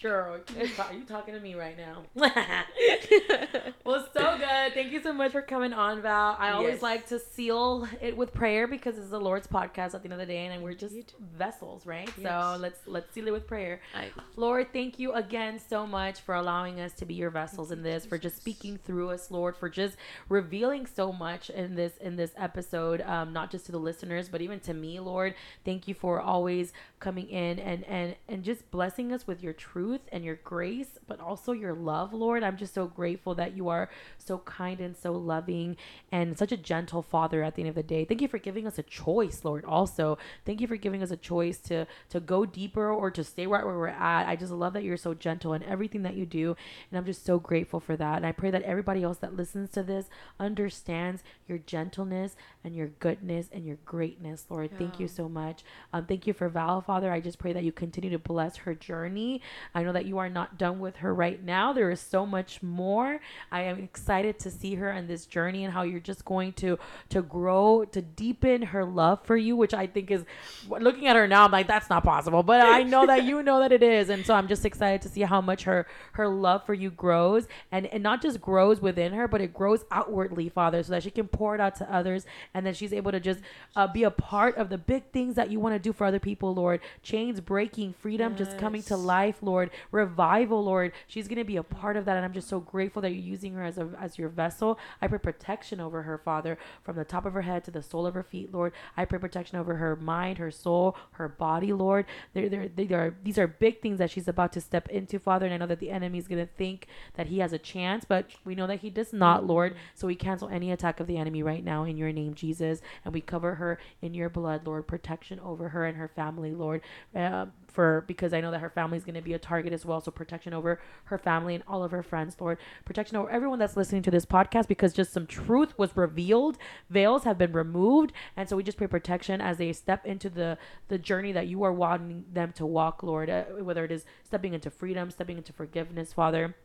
Girl, you talking to me right now. well, so good. Thank you so much for coming on, Val. I always Yes. like to seal it with prayer because it's the Lord's podcast at the end of the day, and we're just vessels, right? So let's let's seal it with prayer. I, Lord, thank you again so much for allowing us to be your vessels in this, for just speaking through us, Lord, for just revealing so much in this in this episode, um, not just to the listeners, but even to me, Lord. Thank you for always coming in and and and just blessing us with your truth and your grace, but also your love, Lord. I'm just so grateful that you are so kind and so loving and such a gentle father at the end of the day. Thank you for giving us a choice, Lord. Also, thank you for giving us a choice to to go deeper or to stay right where we're at. I just love that you're so gentle in everything that you do, and I'm just so grateful for that. And I pray that everybody else that listens to this understands your gentleness and your goodness and your greatness, Lord. Thank you so much. Um, thank you for Val, Father. I just pray that you continue to bless her journey. I know that you are not done with her right now. There is so much more. I am excited to see her on this journey and how you're just going to to grow, to deepen her love for you, which I think is looking at her now. I'm like, that's not possible, but I know that you know that it is, and so I'm just excited to see how much her her love for you grows, and and not just grows within her, but it grows outwardly, Father, so that she can pour it out to others, and then she's able to just uh, be a part of the big things that you want to do for other people, Lord. Chains breaking, freedom just coming to life, Lord. Revival, Lord. She's gonna be a part of that, and I'm just so grateful that you're using her as a as your vessel. I pray protection over her, Father, from the top of her head to the sole of her feet, Lord. I pray protection over her mind, her soul, her body, Lord. There, there, they are these are big things that she's about to step into, Father. And I know that the enemy is gonna think that he has a chance, but we know that he does not, Lord. So we cancel any attack of the enemy right now in your name, Jesus, and we cover her in your blood, Lord. Protection over her and her family, Lord. Uh, for because I know that her family is going to be a target as well. So protection over her family and all of her friends, Lord. Protection over everyone that's listening to this podcast because just some truth was revealed, veils have been removed, and so we just pray protection as they step into the the journey that you are wanting them to walk, Lord. Uh, whether it is stepping into freedom, stepping into forgiveness, Father.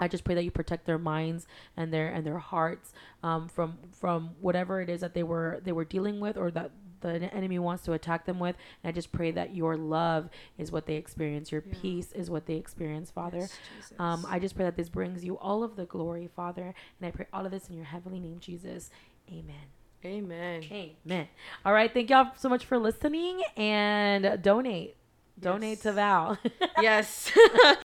I just pray that you protect their minds and their and their hearts um, from from whatever it is that they were they were dealing with or that the enemy wants to attack them with. And I just pray that your love is what they experience, your Yeah. peace is what they experience, Father. Yes, Um, I just pray that this brings you all of the glory, Father. And I pray all of this in your heavenly name, Jesus. Amen. Amen. Amen. All right. Thank y'all so much for listening and donate. Donate Yes. to Val. yes.